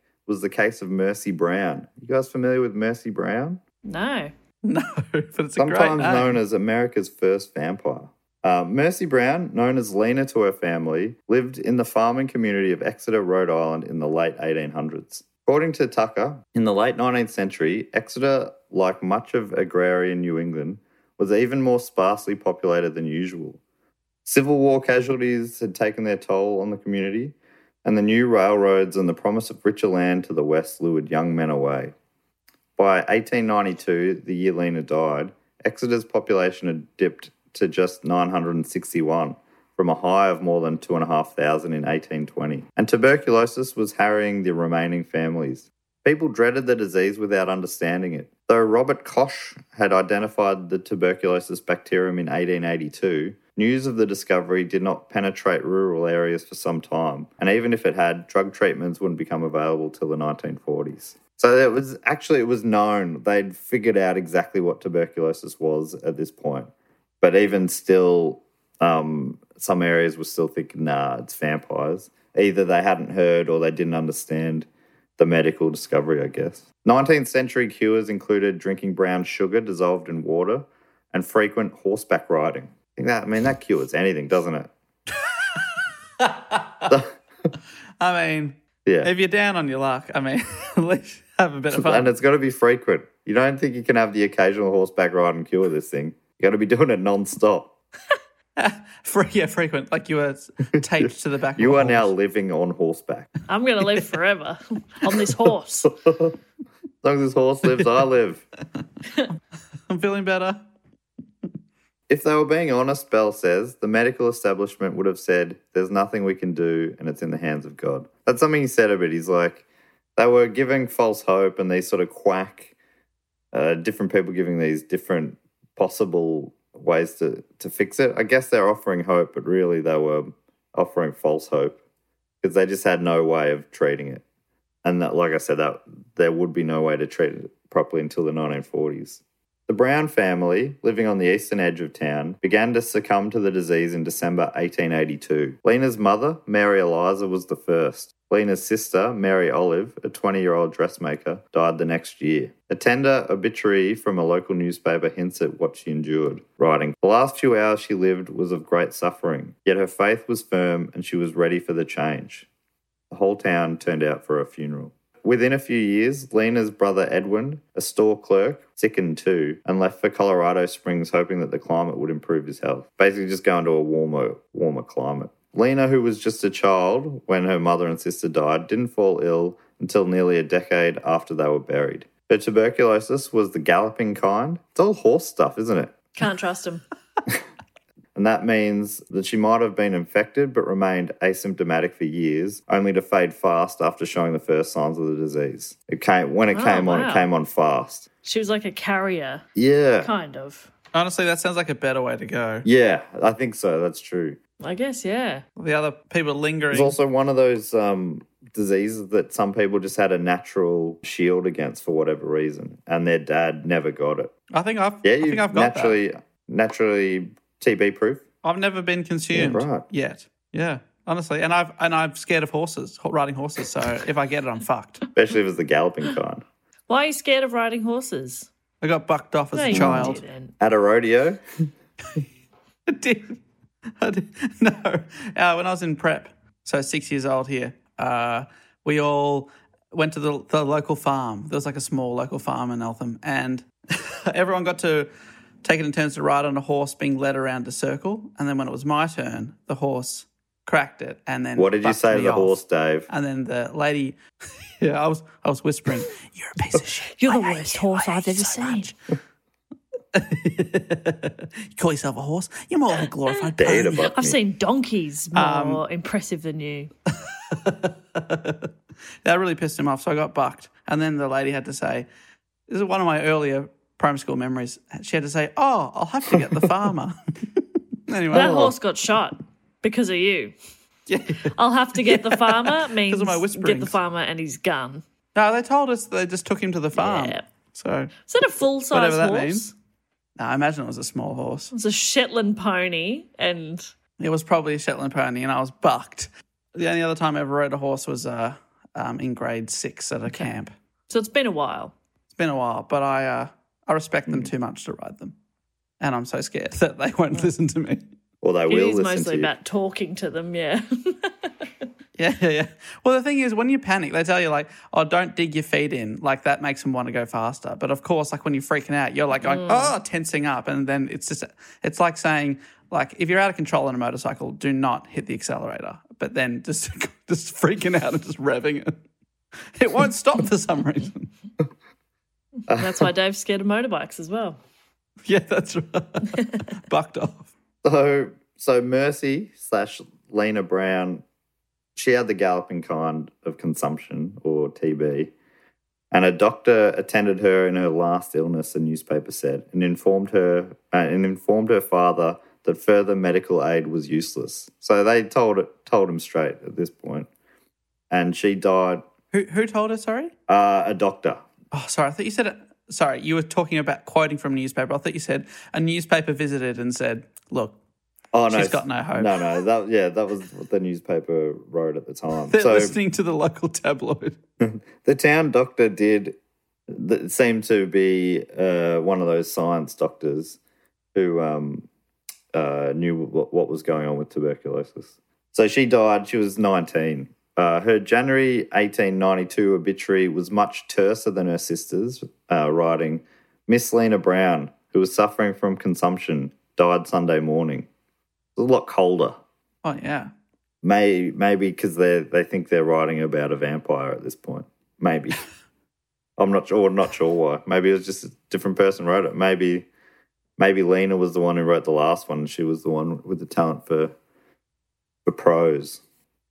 was the case of Mercy Brown. You guys familiar with Mercy Brown? No. no, but it's a great Sometimes name. known as America's first vampire. Uh, Mercy Brown, known as Lena to her family, lived in the farming community of Exeter, Rhode Island in the late 1800s. According to Tucker, in the late 19th century, Exeter, like much of agrarian New England, was even more sparsely populated than usual. Civil War casualties had taken their toll on the community, and the new railroads and the promise of richer land to the west lured young men away. By 1892, the year Lena died, Exeter's population had dipped to just 961 from a high of more than 2,500 in 1820. And tuberculosis was harrying the remaining families. People dreaded the disease without understanding it. Though Robert Koch had identified the tuberculosis bacterium in 1882, news of the discovery did not penetrate rural areas for some time, and even if it had, drug treatments wouldn't become available till the 1940s. So it was actually it was known they'd figured out exactly what tuberculosis was at this point, but even still, um, some areas were still thinking, nah, it's vampires. Either they hadn't heard or they didn't understand the medical discovery, I guess. 19th century cures included drinking brown sugar dissolved in water and frequent horseback riding. I think that I mean that cures anything, doesn't it? I mean, Yeah. if you're down on your luck, I mean, at least have a bit of fun. And it's got to be frequent. You don't think you can have the occasional horseback ride and cure this thing. You got to be doing it non-stop. Fre- yeah, frequent. Like you were taped to the back. You of a are now living on horseback. I'm going to live forever on this horse. As long as this horse lives, I live. I'm feeling better. If they were being honest, Bell says, the medical establishment would have said, There's nothing we can do and it's in the hands of God. That's something he said a bit. He's like, they were giving false hope and these sort of quack, uh, different people giving these different possible ways to, to fix it. I guess they're offering hope, but really they were offering false hope because they just had no way of treating it. And that, like I said, that there would be no way to treat it properly until the 1940s. The Brown family, living on the eastern edge of town, began to succumb to the disease in December 1882. Lena's mother, Mary Eliza, was the first. Lena's sister, Mary Olive, a 20 year old dressmaker, died the next year. A tender obituary from a local newspaper hints at what she endured, writing, The last few hours she lived was of great suffering, yet her faith was firm and she was ready for the change. The whole town turned out for her funeral. Within a few years, Lena's brother Edwin, a store clerk, sickened too and left for Colorado Springs hoping that the climate would improve his health. Basically, just going to a warmer, warmer climate. Lena, who was just a child when her mother and sister died, didn't fall ill until nearly a decade after they were buried. Her tuberculosis was the galloping kind. It's all horse stuff, isn't it? Can't trust him. and that means that she might have been infected but remained asymptomatic for years, only to fade fast after showing the first signs of the disease. It came when it Oh, came on, it came on fast. She was like a carrier, Yeah, kind of. Honestly, that sounds like a better way to go. yeah, I think so. That's true. I guess, yeah. The other people lingering. It's also one of those um, diseases that some people just had a natural shield against for whatever reason, and their dad never got it. I think I've. Yeah, I you think I've got naturally that. naturally TB proof. I've never been consumed Yeah, right. yet. Yeah, honestly, and I've and I'm scared of horses, riding horses. So if I get it, I'm fucked. especially if it's the galloping kind. Why are you scared of riding horses? I got bucked off as No, a child. didn't. At a rodeo, I did. I did. No. Uh, when I was in prep, so six years old here, uh, we all went to the, the local farm. There was like a small local farm in Eltham, and everyone got to take it in turns to ride on a horse being led around a circle. And then when it was my turn, the horse cracked it, and then what did you say to the off. horse, Dave? And then the lady, yeah, I was I was whispering, "You're a piece of shit. You're the worst horse I've ever seen. You call yourself a horse? You're more like a glorified Dare to pony." buck I've me. seen donkeys more Um, impressive than you. that really pissed him off. So I got bucked. And then the lady had to say, this is one of my earlier primary school memories. She had to say, oh, I'll have to get the farmer. anyway. That horse got shot because of you. I'll have to get the farmer means of my get the farmer and his gun. No, they told us they just took him to the farm. Yeah. So Is that a full size whatever that horse? means. No, I imagine it was a small horse. It was a Shetland pony, and It was probably a Shetland pony, and I was bucked. The only other time I ever rode a horse was uh, um, in grade six at a camp. so it's been a while. It's been a while, but I uh, I respect them hmm. too much to ride them, and I'm so scared that they won't hmm. listen to me. Well, they It will is listen mostly to you. about talking to them, yeah. Yeah, yeah, yeah. Well, the thing is, when you panic, they tell you like, "Oh, don't dig your feet in." Like that makes them want to go faster. But of course, like when you're freaking out, you're like going, hmm. "Oh," tensing up, and then it's just it's like saying, like if you're out of control on a motorcycle, do not hit the accelerator. But then just just freaking out and just revving it. It won't stop for some reason. That's why Dave's scared of motorbikes as well. Yeah, that's right. Bucked off. So, so Mercy slash Lena Brown, she had the galloping kind of consumption or TB, and a doctor attended her in her last illness. The newspaper said, and informed her uh, and informed her father that further medical aid was useless. So they told it told him straight at this point, and she died. Who who told her? Sorry. Uh, a doctor. Oh, sorry. I thought you said it. Sorry, you were talking about quoting from a newspaper. I thought you said a newspaper visited and said, "Look, Oh no, She's got no hope. No, no, that yeah, that was what the newspaper wrote at the time. they're so listening to the local tabloid." the town doctor did that seemed to be uh, one of those science doctors who um, uh, knew what, what was going on with tuberculosis. So she died. She was nineteen. Uh, her January 1892 obituary was much terser than her sister's, uh, writing, Miss Lena Brown, who was suffering from consumption, died Sunday morning. It was a lot colder. Oh yeah. May, maybe because they they think they're writing about a vampire at this point. Maybe. I'm not sure. Not sure why. Maybe it was just a different person wrote it. Maybe, maybe Lena was the one who wrote the last one. and She was the one with the talent for for prose.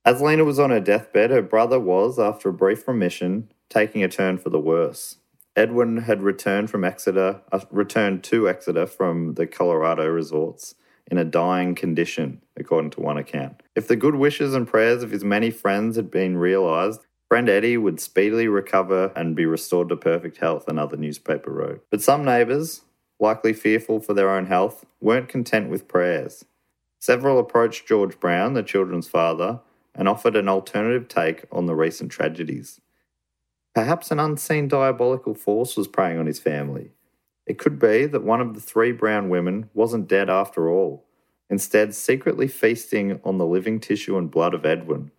As Lena was on her deathbed, her brother was, after a brief remission, taking a turn for the worse. Edwin had returned from Exeter, uh, returned to Exeter from the Colorado resorts in a dying condition, according to one account. If the good wishes and prayers of his many friends had been realized, friend Eddie would speedily recover and be restored to perfect health, another newspaper wrote. But some neighbours, likely fearful for their own health, weren't content with prayers. Several approached George Brown, the children's father, and offered an alternative take on the recent tragedies. Perhaps an unseen diabolical force was preying on his family. It could be that one of the three brown women wasn't dead after all, instead, secretly feasting on the living tissue and blood of Edwin,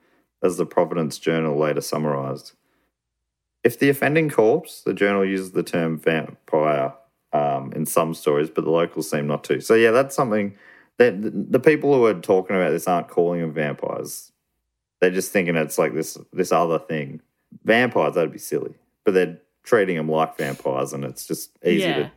as the Providence Journal later summarised. If the offending corpse, the journal uses the term vampire um, in some stories, but the locals seem not to. So, yeah, that's something that the, the people who are talking about this aren't calling them vampires. They're just thinking it's like this this other thing. Vampires, that'd be silly, but they're treating them like vampires, and it's just easy Yeah. to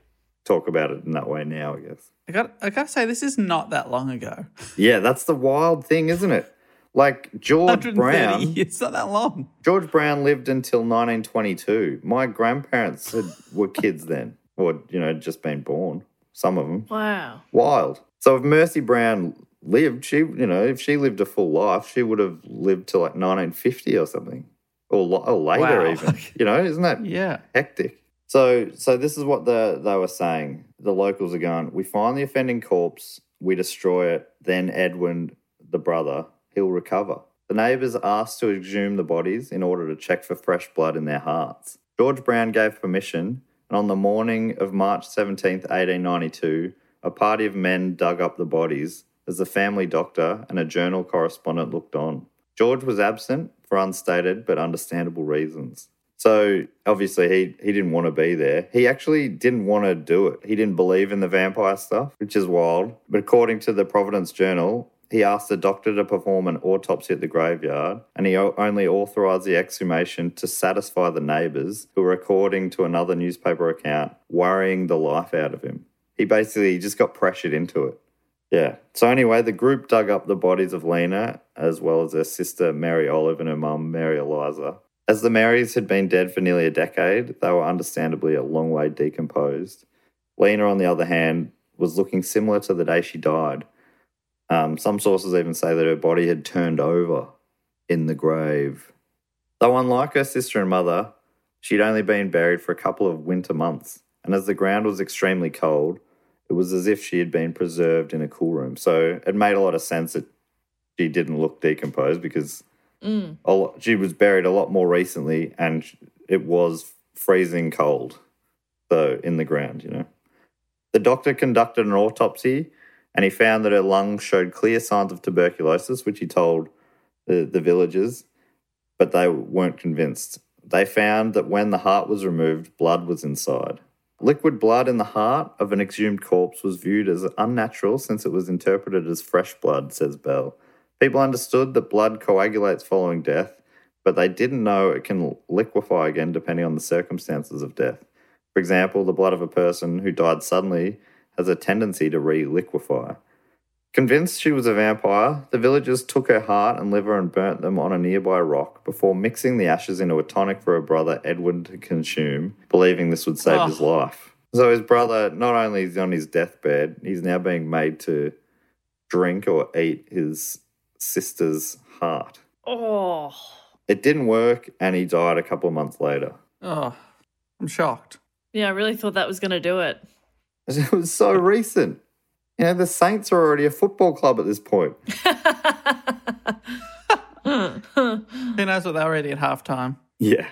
talk about it in that way now, I guess. I got I gotta say, this is not that long ago. Yeah, that's the wild thing, isn't it? Like George Brown, It's not that long. George Brown lived until 1922. My grandparents had, were kids then, or you know, just been born. Some of them Wow. wild. So if Mercy Brown lived, she you know, if she lived a full life, she would have lived to like 1950 or something, or, or later Wow. even. You know, isn't that Yeah. hectic. So, so this is what the they were saying. The locals are going. We find the offending corpse. We destroy it. Then Edwin, the brother, he'll recover. The neighbours asked to exhume the bodies in order to check for fresh blood in their hearts. George Brown gave permission, and on the morning of March seventeenth, eighteen ninety-two, a party of men dug up the bodies as the family doctor and a journal correspondent looked on. George was absent for unstated but understandable reasons. So obviously he he didn't want to be there. He actually didn't want to do it. He didn't believe in the vampire stuff, which is wild. But according to the Providence Journal, he asked the doctor to perform an autopsy at the graveyard, and he only authorized the exhumation to satisfy the neighbors who were according to another newspaper account, worrying the life out of him. He basically just got pressured into it. Yeah. So anyway, the group dug up the bodies of Lena as well as her sister Mary Olive and her mum Mary Eliza. As the Marys had been dead for nearly a decade, they were understandably a long way decomposed. Lena, on the other hand, was looking similar to the day she died. Um, some sources even say that her body had turned over in the grave. Though unlike her sister and mother, she'd only been buried for a couple of winter months, and as the ground was extremely cold, it was as if she had been preserved in a cool room. So it made a lot of sense that she didn't look decomposed because mm. a lot, she was buried a lot more recently and it was freezing cold. So in the ground, you know. The doctor conducted an autopsy and he found that her lungs showed clear signs of tuberculosis, which he told the, the villagers, but they weren't convinced. They found that when the heart was removed, blood was inside. Liquid blood in the heart of an exhumed corpse was viewed as unnatural since it was interpreted as fresh blood, says Bell. People understood that blood coagulates following death, but they didn't know it can liquefy again depending on the circumstances of death. For example, the blood of a person who died suddenly has a tendency to re liquefy. Convinced she was a vampire, the villagers took her heart and liver and burnt them on a nearby rock before mixing the ashes into a tonic for her brother Edwin to consume, believing this would save his oh. life. So his brother, not only is on his deathbed, he's now being made to drink or eat his sister's heart. Oh. It didn't work, and he died a couple of months later. Oh, I'm shocked. Yeah, I really thought that was going to do it. It was so recent. You know, the Saints are already a football club at this point. Who knows what they were eating at halftime? Yeah.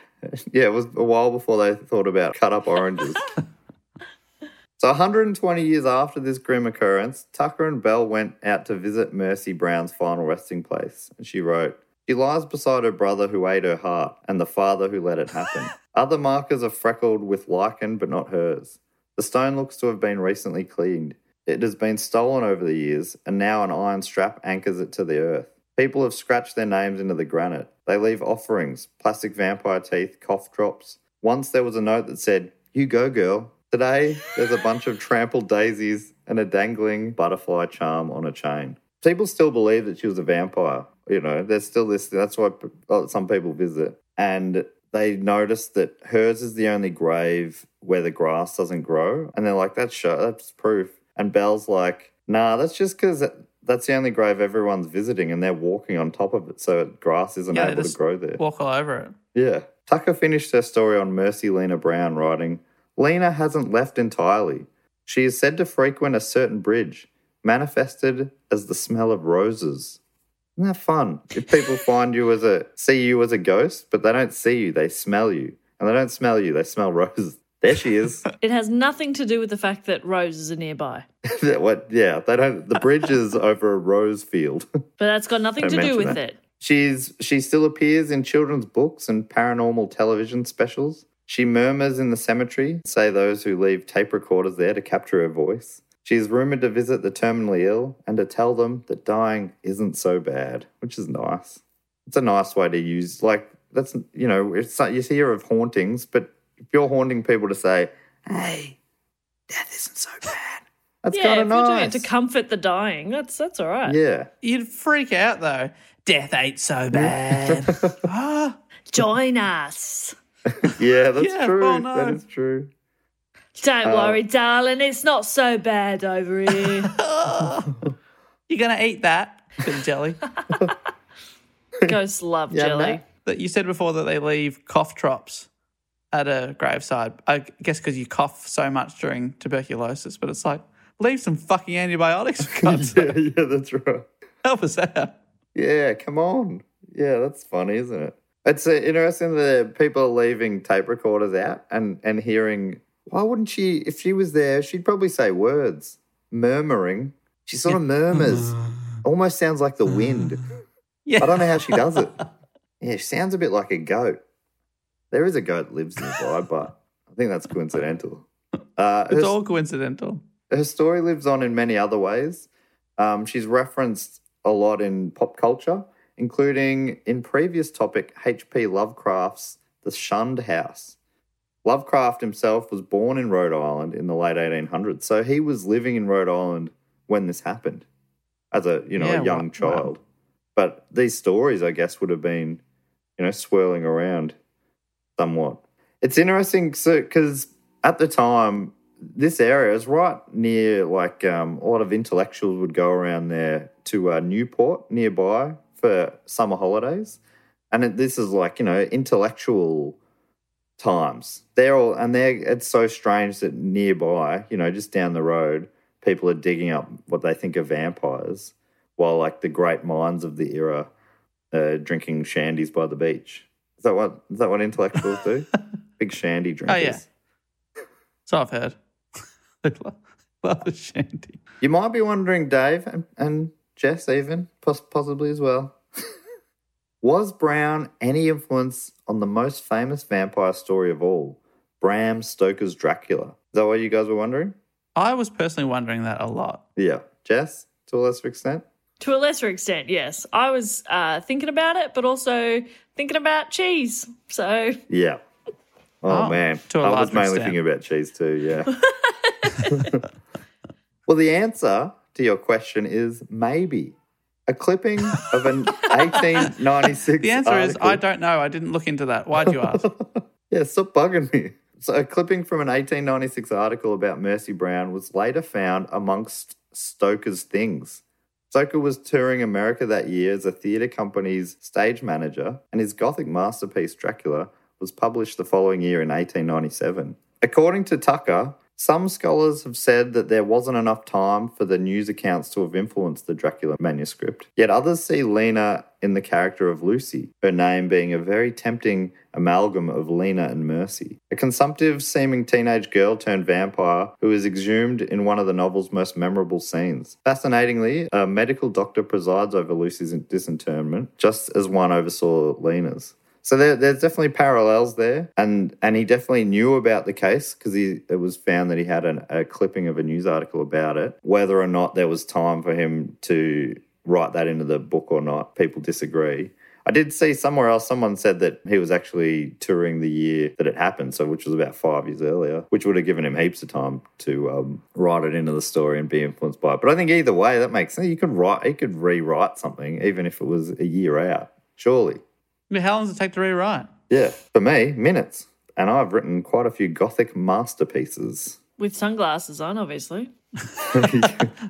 Yeah, it was a while before they thought about cut up oranges. so, 120 years after this grim occurrence, Tucker and Bell went out to visit Mercy Brown's final resting place. And she wrote, She lies beside her brother who ate her heart and the father who let it happen. Other markers are freckled with lichen, but not hers. The stone looks to have been recently cleaned. It has been stolen over the years, and now an iron strap anchors it to the earth. People have scratched their names into the granite. They leave offerings, plastic vampire teeth, cough drops, Once there was a note that said, You go, girl. Today, there's a bunch of trampled daisies and a dangling butterfly charm on a chain. People still believe that she was a vampire. You know, there's still this, that's why uh, some people visit. And they notice that hers is the only grave where the grass doesn't grow. And they're like, That's, that's proof. And Bell's like, Nah, that's just because that's the only grave everyone's visiting and they're walking on top of it. So grass isn't Yeah, able to grow there. Walk all over it. Yeah. Tucker finished her story on Mercy Lena Brown, writing Lena hasn't left entirely. She is said to frequent a certain bridge, manifested as the smell of roses. Isn't that fun? If people find you as a see you as a ghost, but they don't see you, they smell you. And they don't smell you, they smell roses. There she is. It has nothing to do with the fact that roses are nearby. what yeah, they don't the bridge is over a rose field. But that's got nothing to do with that. it. She's she still appears in children's books and paranormal television specials. She murmurs in the cemetery, say those who leave tape recorders there to capture her voice. She is rumored to visit the terminally ill and to tell them that dying isn't so bad, which is nice. It's a nice way to use like that's you know it's you hear of hauntings, but if you're haunting people to say, "Hey, death isn't so bad," that's yeah, kind if of you're doing nice. it to comfort the dying, that's that's all right. yeah. You'd freak out though. Death ain't so bad. ah, Join us. Yeah, that's Yeah, true. well, no. That is true. Don't Uh, worry, darling. It's not so bad over here. you're gonna eat that bit of jelly. Ghosts love Yeah, jelly. That you said before that they leave cough drops at a graveside. I guess because you cough so much during tuberculosis, but it's like leave some fucking antibiotics. For God's sake. yeah, yeah, that's right. Help us out. Yeah, come on. Yeah, that's funny, isn't it? It's uh, interesting that people are leaving tape recorders out and, and hearing, why wouldn't she, if she was there, she'd probably say words, murmuring. She sort of murmurs. Almost sounds like the wind. Yeah, I don't know how she does it. Yeah, she sounds a bit like a goat. There is a goat that lives nearby, but I think that's coincidental. Uh, it's her- all coincidental. her story lives on in many other ways. Um, she's referenced a lot in pop culture, including in previous topic H.P. Lovecraft's The Shunned House. Lovecraft himself was born in Rhode Island in the late 1800s, so he was living in Rhode Island when this happened as a you know Yeah, a young wow. child. But these stories, I guess, would have been you know swirling around somewhat. It's interesting because at the time, this area is right near like um, a lot of intellectuals would go around there to uh, Newport nearby for summer holidays, and it, this is like you know intellectual times. They're all and they're it's so strange that nearby, you know, just down the road, people are digging up what they think are vampires, while like the great minds of the era are drinking shandies by the beach. Is that what is that what intellectuals do? Big shandy drinkers. Oh, yeah. So I've heard. They love, love the shandy. You might be wondering, Dave, and, and Jess, even possibly as well. Was Brown any influence on the most famous vampire story of all, Bram Stoker's Dracula? Is that what you guys were wondering? I was personally wondering that a lot. Yeah. Jess, to a lesser extent? To a lesser extent, yes. I was uh, thinking about it, but also thinking about cheese. So Yeah. Oh, Oh, man. to a I was mainly extent. thinking about cheese too, yeah. well, the answer to your question is maybe. A clipping of an 1896 The answer is I don't know. I didn't look into that. Why'd you ask? Yeah, stop bugging me. So, a clipping from an 1896 article about Mercy Brown was later found amongst Stoker's things. Stoker was touring America that year as a theatre company's stage manager, and his Gothic masterpiece, Dracula, was published the following year in 1897. According to Tucker, some scholars have said that there wasn't enough time for the news accounts to have influenced the Dracula manuscript. Yet others see Lena in the character of Lucy, her name being a very tempting amalgam of Lena and Mercy. A consumptive seeming teenage girl turned vampire who is exhumed in one of the novel's most memorable scenes. Fascinatingly, a medical doctor presides over Lucy's disinterment, just as one oversaw Lena's. So there, there's definitely parallels there, and and he definitely knew about the case because he it was found that he had an, a clipping of a news article about it. Whether or not there was time for him to write that into the book or not, people disagree. I did see somewhere else someone said that he was actually touring the year that it happened, so which was about five years earlier, which would have given him heaps of time to um, write it into the story and be influenced by it. But I think either way, that makes sense. You could write, he could rewrite something even if it was a year out. Surely, I mean, how long does it take to rewrite? yeah. For me, minutes, and I've written quite a few gothic masterpieces. With sunglasses on, obviously.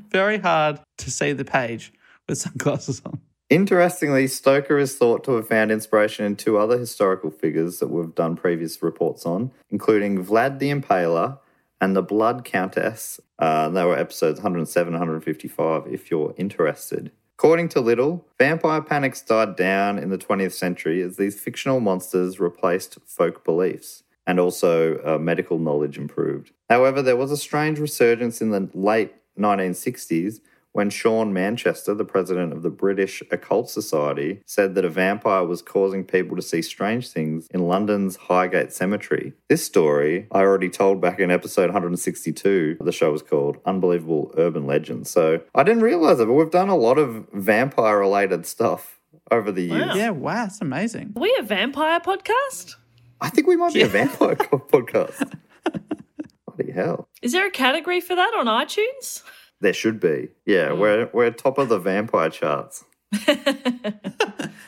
Very hard to see the page with sunglasses on. Interestingly, Stoker is thought to have found inspiration in two other historical figures that we've done previous reports on, including Vlad the Impaler and the Blood Countess. Uh, they were episodes 107 and 155, if you're interested. According to Little, vampire panics died down in the 20th century as these fictional monsters replaced folk beliefs and also uh, medical knowledge improved. However, there was a strange resurgence in the late 1960s when Sean Manchester, the president of the British Occult Society, said that a vampire was causing people to see strange things in London's Highgate Cemetery. This story I already told back in episode 162. The show was called Unbelievable Urban Legends. So I didn't realize it, but we've done a lot of vampire related stuff over the years. Yeah, wow, that's amazing. Are we a vampire podcast? I think we might be a vampire co- podcast. Bloody hell. Is there a category for that on iTunes? There should be. Yeah, we're, we're top of the vampire charts.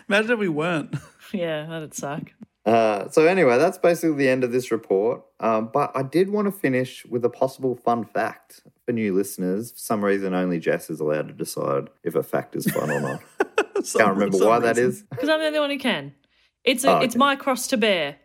Imagine if we weren't. Yeah, that'd suck. Uh, so anyway, that's basically the end of this report. Um, but I did want to finish with a possible fun fact for new listeners. For some reason, only Jess is allowed to decide if a fact is fun or not. Can't remember why that is. Because I'm the only one who can. It's a, Oh, it's okay. my cross to bear.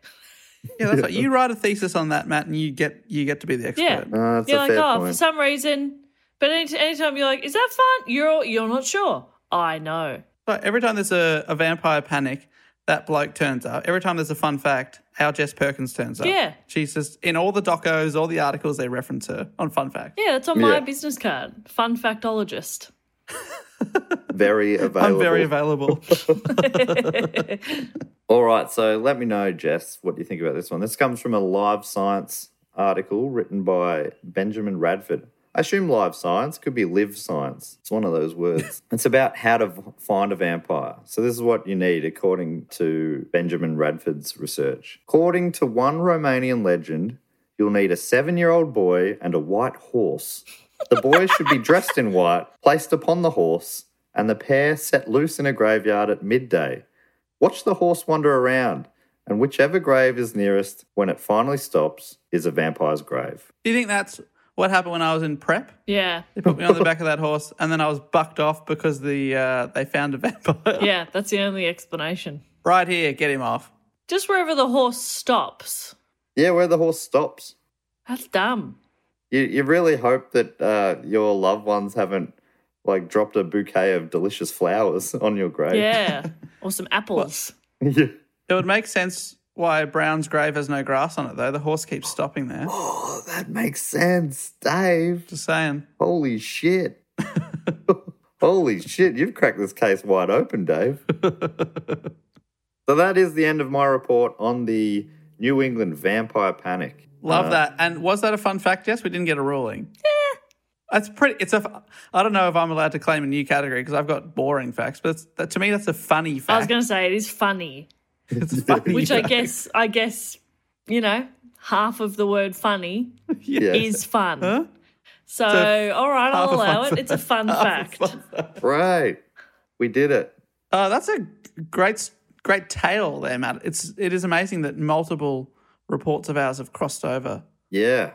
Yeah, that's right. You write a thesis on that, Matt, and you get you get to be the expert. Yeah. Uh, that's you're a like, fair oh, for some reason. But any, anytime you're like, is that fun? You're you're not sure. I know. But every time there's a, a vampire panic, that bloke turns up. Every time there's a fun fact, our Jess Perkins turns up. Yeah. She's just in all the docos, all the articles they reference her on fun fact. Yeah, that's on my Yeah. business card. Fun factologist. Very available. I'm very available. All right, so let me know, Jess, what you think about this one. This comes from a Live Science article written by Benjamin Radford. I assume Live Science could be Live Science. It's one of those words. it's about how to find a vampire. So this is what you need, according to Benjamin Radford's research. According to one Romanian legend, you'll need a seven-year-old boy and a white horse. The boy should be dressed in white, placed upon the horse, and the pair set loose in a graveyard at midday. Watch the horse wander around, and whichever grave is nearest when it finally stops is a vampire's grave. Do you think that's what happened when I was in prep? Yeah. They put me on the back of that horse, and then I was bucked off because the uh, they found a vampire. Yeah, that's the only explanation. right here, get him off. Just wherever the horse stops. Yeah, where the horse stops. That's dumb. You, you really hope that uh, your loved ones haven't like dropped a bouquet of delicious flowers on your grave. Yeah. or some apples. Yeah. It would make sense why Brown's grave has no grass on it, though. The horse keeps stopping there. Oh, that makes sense, Dave. Just saying. Holy shit. Holy shit, you've cracked this case wide open, Dave. so that is the end of my report on the New England vampire panic. Love Uh, that. And was that a fun fact? Yes, we didn't get a ruling. Yeah. That's pretty. It's a. I don't know if I'm allowed to claim a new category because I've got boring facts, but that, to me that's a funny fact. I was going to say it is funny, it's a funny which I guess, I guess, you know, half of the word funny Yeah. is fun. Huh? So, So, all right, I'll allow it. It's a fun Half a fact. fun fact. Right. We did it. Uh, that's a great, great tale there, Matt. It's it is amazing that multiple reports of ours have crossed over. Yeah.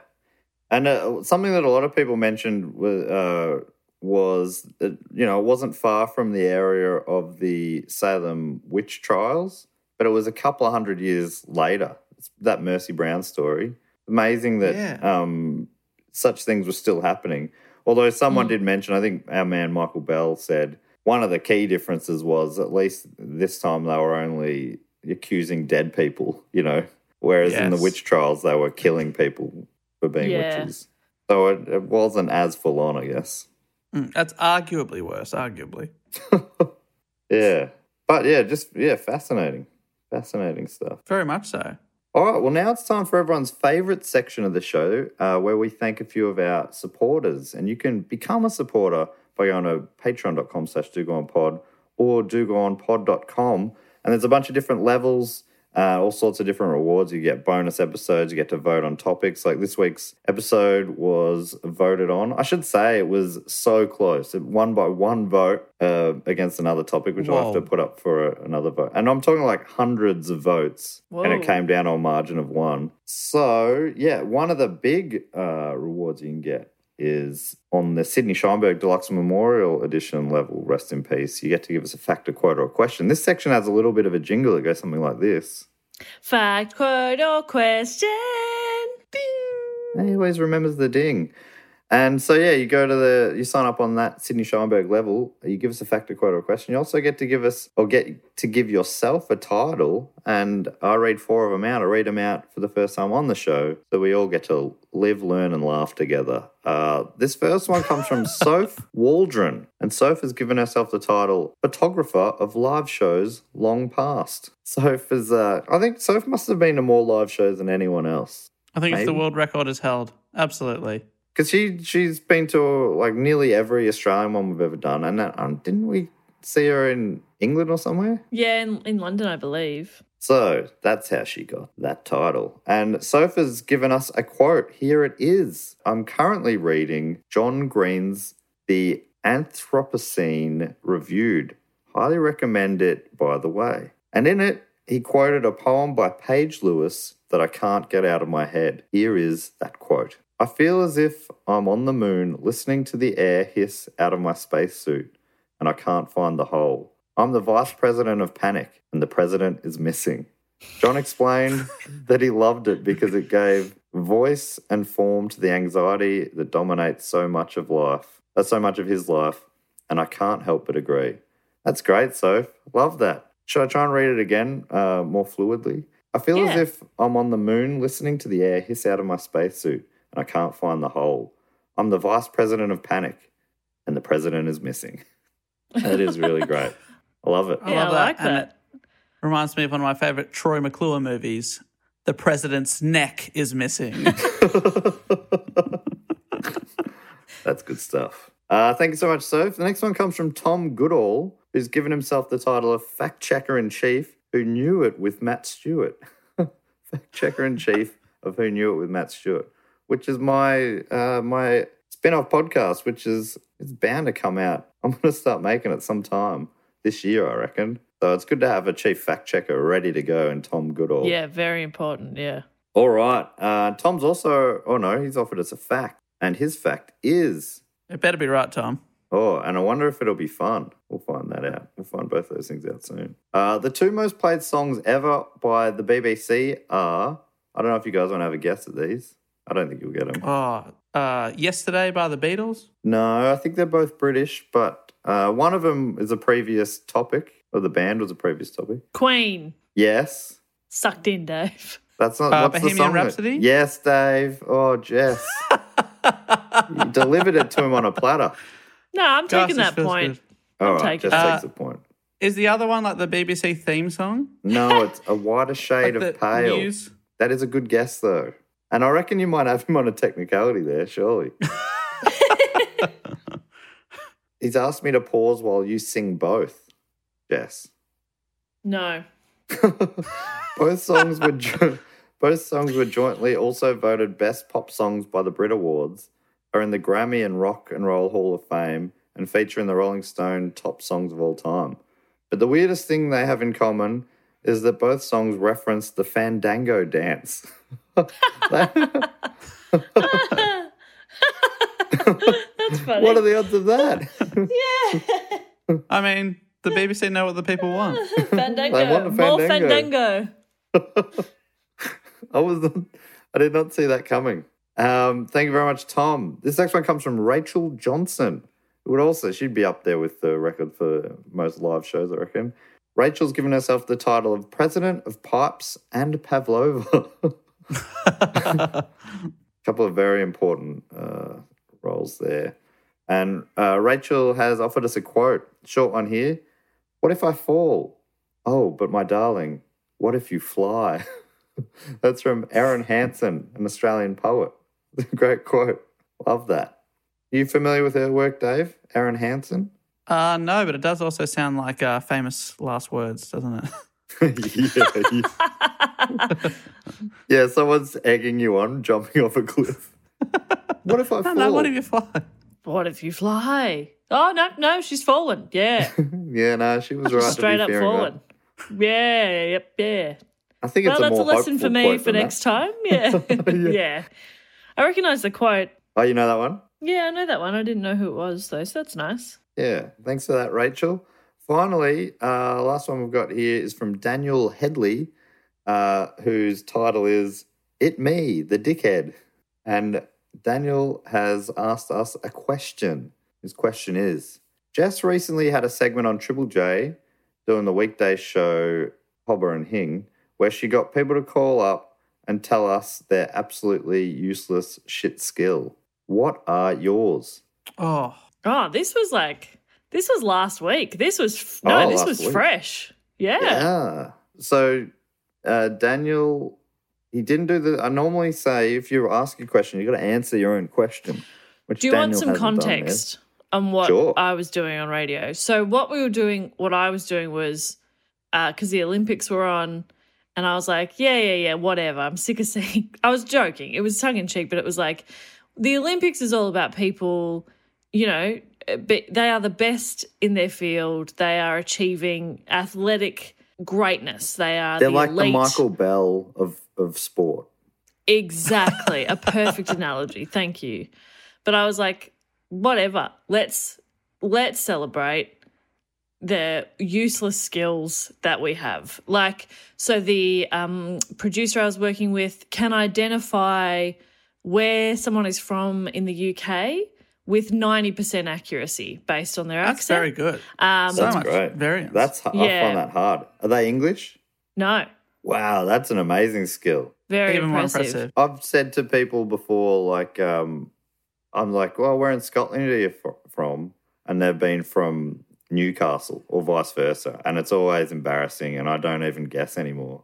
And uh, something that a lot of people mentioned was, uh, was that, you know, it wasn't far from the area of the Salem witch trials, but it was a couple of hundred years later. It's that Mercy Brown story. Amazing that Yeah. um, such things were still happening. Although someone did mention, I think our man Michael Bell said one of the key differences was at least this time they were only accusing dead people, you know, whereas in the witch trials they were killing people for being Yeah. witches. So it, it wasn't as full on, I guess. Mm, that's arguably worse. Arguably. Yeah. But yeah, just, yeah, fascinating. Fascinating stuff. Very much so. All right, well, now it's time for everyone's favorite section of the show uh, where we thank a few of our supporters. And you can become a supporter by going to patreon.com slash dogoonpod or dogoonpod.com And there's a bunch of different levels, uh, all sorts of different rewards. You get bonus episodes, you get to vote on topics. Like this week's episode was voted on. I should say it was so close. It won by one vote uh, against another topic, which I'll have to put up for a, another vote. And I'm talking like hundreds of votes, and it came down on margin of one. So, yeah, one of the big uh, rewards you can get is on the Sidney Sheinberg Deluxe Memorial Edition level, rest in peace. You get to give us a fact, a quote, or a question. This section has a little bit of a jingle that goes something like this. Fact, quote, or question. He always remembers the ding. And so, yeah, you go to the, you sign up on that Sidney Sheinberg level. You give us a fact, a quote, or a question. You also get to give us, or get to give yourself a title. And I read four of them out. I read them out for the first time on the show. So we all get to live, learn, and laugh together. Uh, this first one comes from Soph Waldron. And Soph has given herself the title Photographer of Live Shows Long Past. Soph is, uh, I think Soph must have been to more live shows than anyone else. I think if the world record is held, absolutely. Because she she's been to like nearly every Australian one we've ever done, and um, didn't we see her in England or somewhere? Yeah, in, in London, I believe. So that's how she got that title. And Sophie's given us a quote. Here it is. I'm currently reading John Green's The Anthropocene Reviewed. Highly recommend it, by the way. And in it, he quoted a poem by Paige Lewis that I can't get out of my head. Here is that quote. I feel as if I'm on the moon listening to the air hiss out of my spacesuit, and I can't find the hole. I'm the vice president of Panic, and the president is missing. John explained that he loved it because it gave voice and form to the anxiety that dominates so much of life, uh, so much of his life, and I can't help but agree. That's great, Soph. Love that. Should I try and read it again uh, more fluidly? I feel as if I'm on the moon listening to the air hiss out of my spacesuit, and I can't find the hole. I'm the vice president of Panic, and the president is missing. That is really great. I love it. I Yeah, love I that. like and that. it reminds me of one of my favorite Troy McClure movies. The president's neck is missing. That's good stuff. Uh, thank you so much, Soph. The next one comes from Tom Goodall, who's given himself the title of fact checker in chief, who knew it with Matt Stewart. fact checker in chief of who knew it with Matt Stewart, which is my uh, my spin-off podcast, which is it's bound to come out. I'm going to start making it sometime this year, I reckon. So it's good to have a chief fact checker ready to go and Tom Goodall. Yeah, very important. Yeah. All right. Uh, Tom's also, oh no, he's offered us a fact. And his fact is it better be right, Tom. Oh, and I wonder if it'll be fun. We'll find that out. We'll find both those things out soon. Uh, the two most played songs ever by the BBC are. I don't know if you guys want to have a guess at these. I don't think you'll get them. Oh, uh, Yesterday by the Beatles. No, I think they're both British, but uh, one of them is a previous topic, or the band was a previous topic. Queen. Yes, Sucked in, Dave. that's not. Uh, what's the Bohemian song that- Rhapsody? Yes, Dave. Oh, Jess. you delivered it to him on a platter. No, I'm taking this that point. good. All I'll right, take it. Jess Uh, takes the point. Is the other one like the BBC theme song? No, it's a wider shade Like of the pale. news? That is a good guess, though. And I reckon you might have him on a technicality there, surely. He's asked me to pause while you sing both, Jess. No. both songs were jo- both songs were jointly also voted best pop songs by the Brit Awards, are in the Grammy and Rock and Roll Hall of Fame, and feature in the Rolling Stone top songs of all time. But the weirdest thing they have in common is that both songs reference the Fandango dance. That's funny. what are the odds of that? Yeah. I mean, the BBC know what the people want. Fandango. They want a More Fandango. Fandango. I was I did not see that coming. Um, thank you very much, Tom. This next one comes from Rachel Johnson. Who would also she'd be up there with the record for most live shows, I reckon. Rachel's given herself the title of President of Pipes and Pavlova. A couple of very important uh, roles there. And uh, Rachel has offered us a quote, short one here. What if I fall? Oh, but my darling, what if you fly? That's from Aaron Hansen, an Australian poet. Great quote. Love that. you familiar with her work, Dave? Aaron Hansen? Uh, no, but it does also sound like uh, famous last words, doesn't it? yeah, you- yeah, someone's egging you on, jumping off a cliff. What if I fall? no, what if you fly? What if you fly? Oh no, no, she's fallen. Yeah, yeah, no, she was right. to be straight up fearing that. fallen. Yeah, yep, yeah. I think it's Well, a that's a lesson for me for than that. next time. Yeah, yeah. I recognise the quote. Oh, you know that one? Yeah, I know that one. I didn't know who it was though, so that's nice. Yeah, thanks for that, Rachel. Finally, uh, last one we've got here is from Daniel Headley, uh, whose title is "It Me, the Dickhead," and Daniel has asked us a question. His question is: Jess recently had a segment on Triple J doing the weekday show Hobba and Hing, where she got people to call up and tell us their absolutely useless shit skill. What are yours? Oh, Oh, this was like this was last week. This was f- no, Oh, this was week. fresh. Yeah. Yeah. So uh, Daniel, he didn't do the. I normally say if you ask a question, you got to answer your own question. Which Do you want some context on what Sure. I was doing on radio? So what we were doing, what I was doing was because the Olympics were on, and I was like, yeah, yeah, yeah, whatever. I'm sick of seeing. I was joking. It was tongue in cheek, but it was like the Olympics is all about people. You know, but they are the best in their field. They are achieving athletic greatness. They are. They're the like elite. the Michael Bell of of sport. Exactly. A perfect analogy. Thank you. But I was like, whatever. Let's let's celebrate the useless skills that we have. Like so the um producer I was working with can identify where someone is from in the UK with 90% accuracy based on their that's accent. very good. Um So That's much great. variance. That's I Yeah. find that hard. Are they English? no, Wow, that's an amazing skill. very Even more impressive. impressive. I've said to people before, like, um, I'm like, well, where in Scotland are you from? And they've been from Newcastle or vice versa, and it's always embarrassing, and I don't even guess anymore.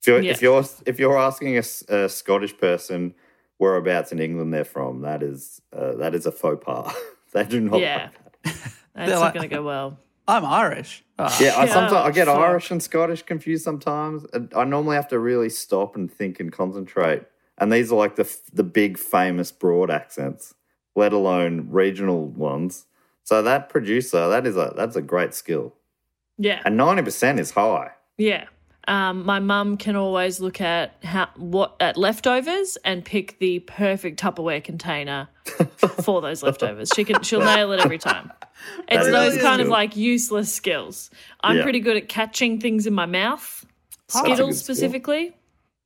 If you're Yeah. if you're if you're asking a Scottish person whereabouts in England they're from, that is uh, that is a faux pas. they do not. Yeah. like That's like- not going to go well. I'm Irish. Ah, Yeah, I sometimes I get fuck. Irish and Scottish confused sometimes. I normally have to really stop and think and concentrate. And these are like the the big famous broad accents, let alone regional ones. So that producer, that is a that's a great skill. Yeah. And ninety percent is high. Yeah. Um, my mum can always look at how what at leftovers and pick the perfect Tupperware container for those leftovers. She can she'll nail it every time. It's is those a kind of like useless skills. I'm Yeah. pretty good at catching things in my mouth. That's a Skittles skill. specifically.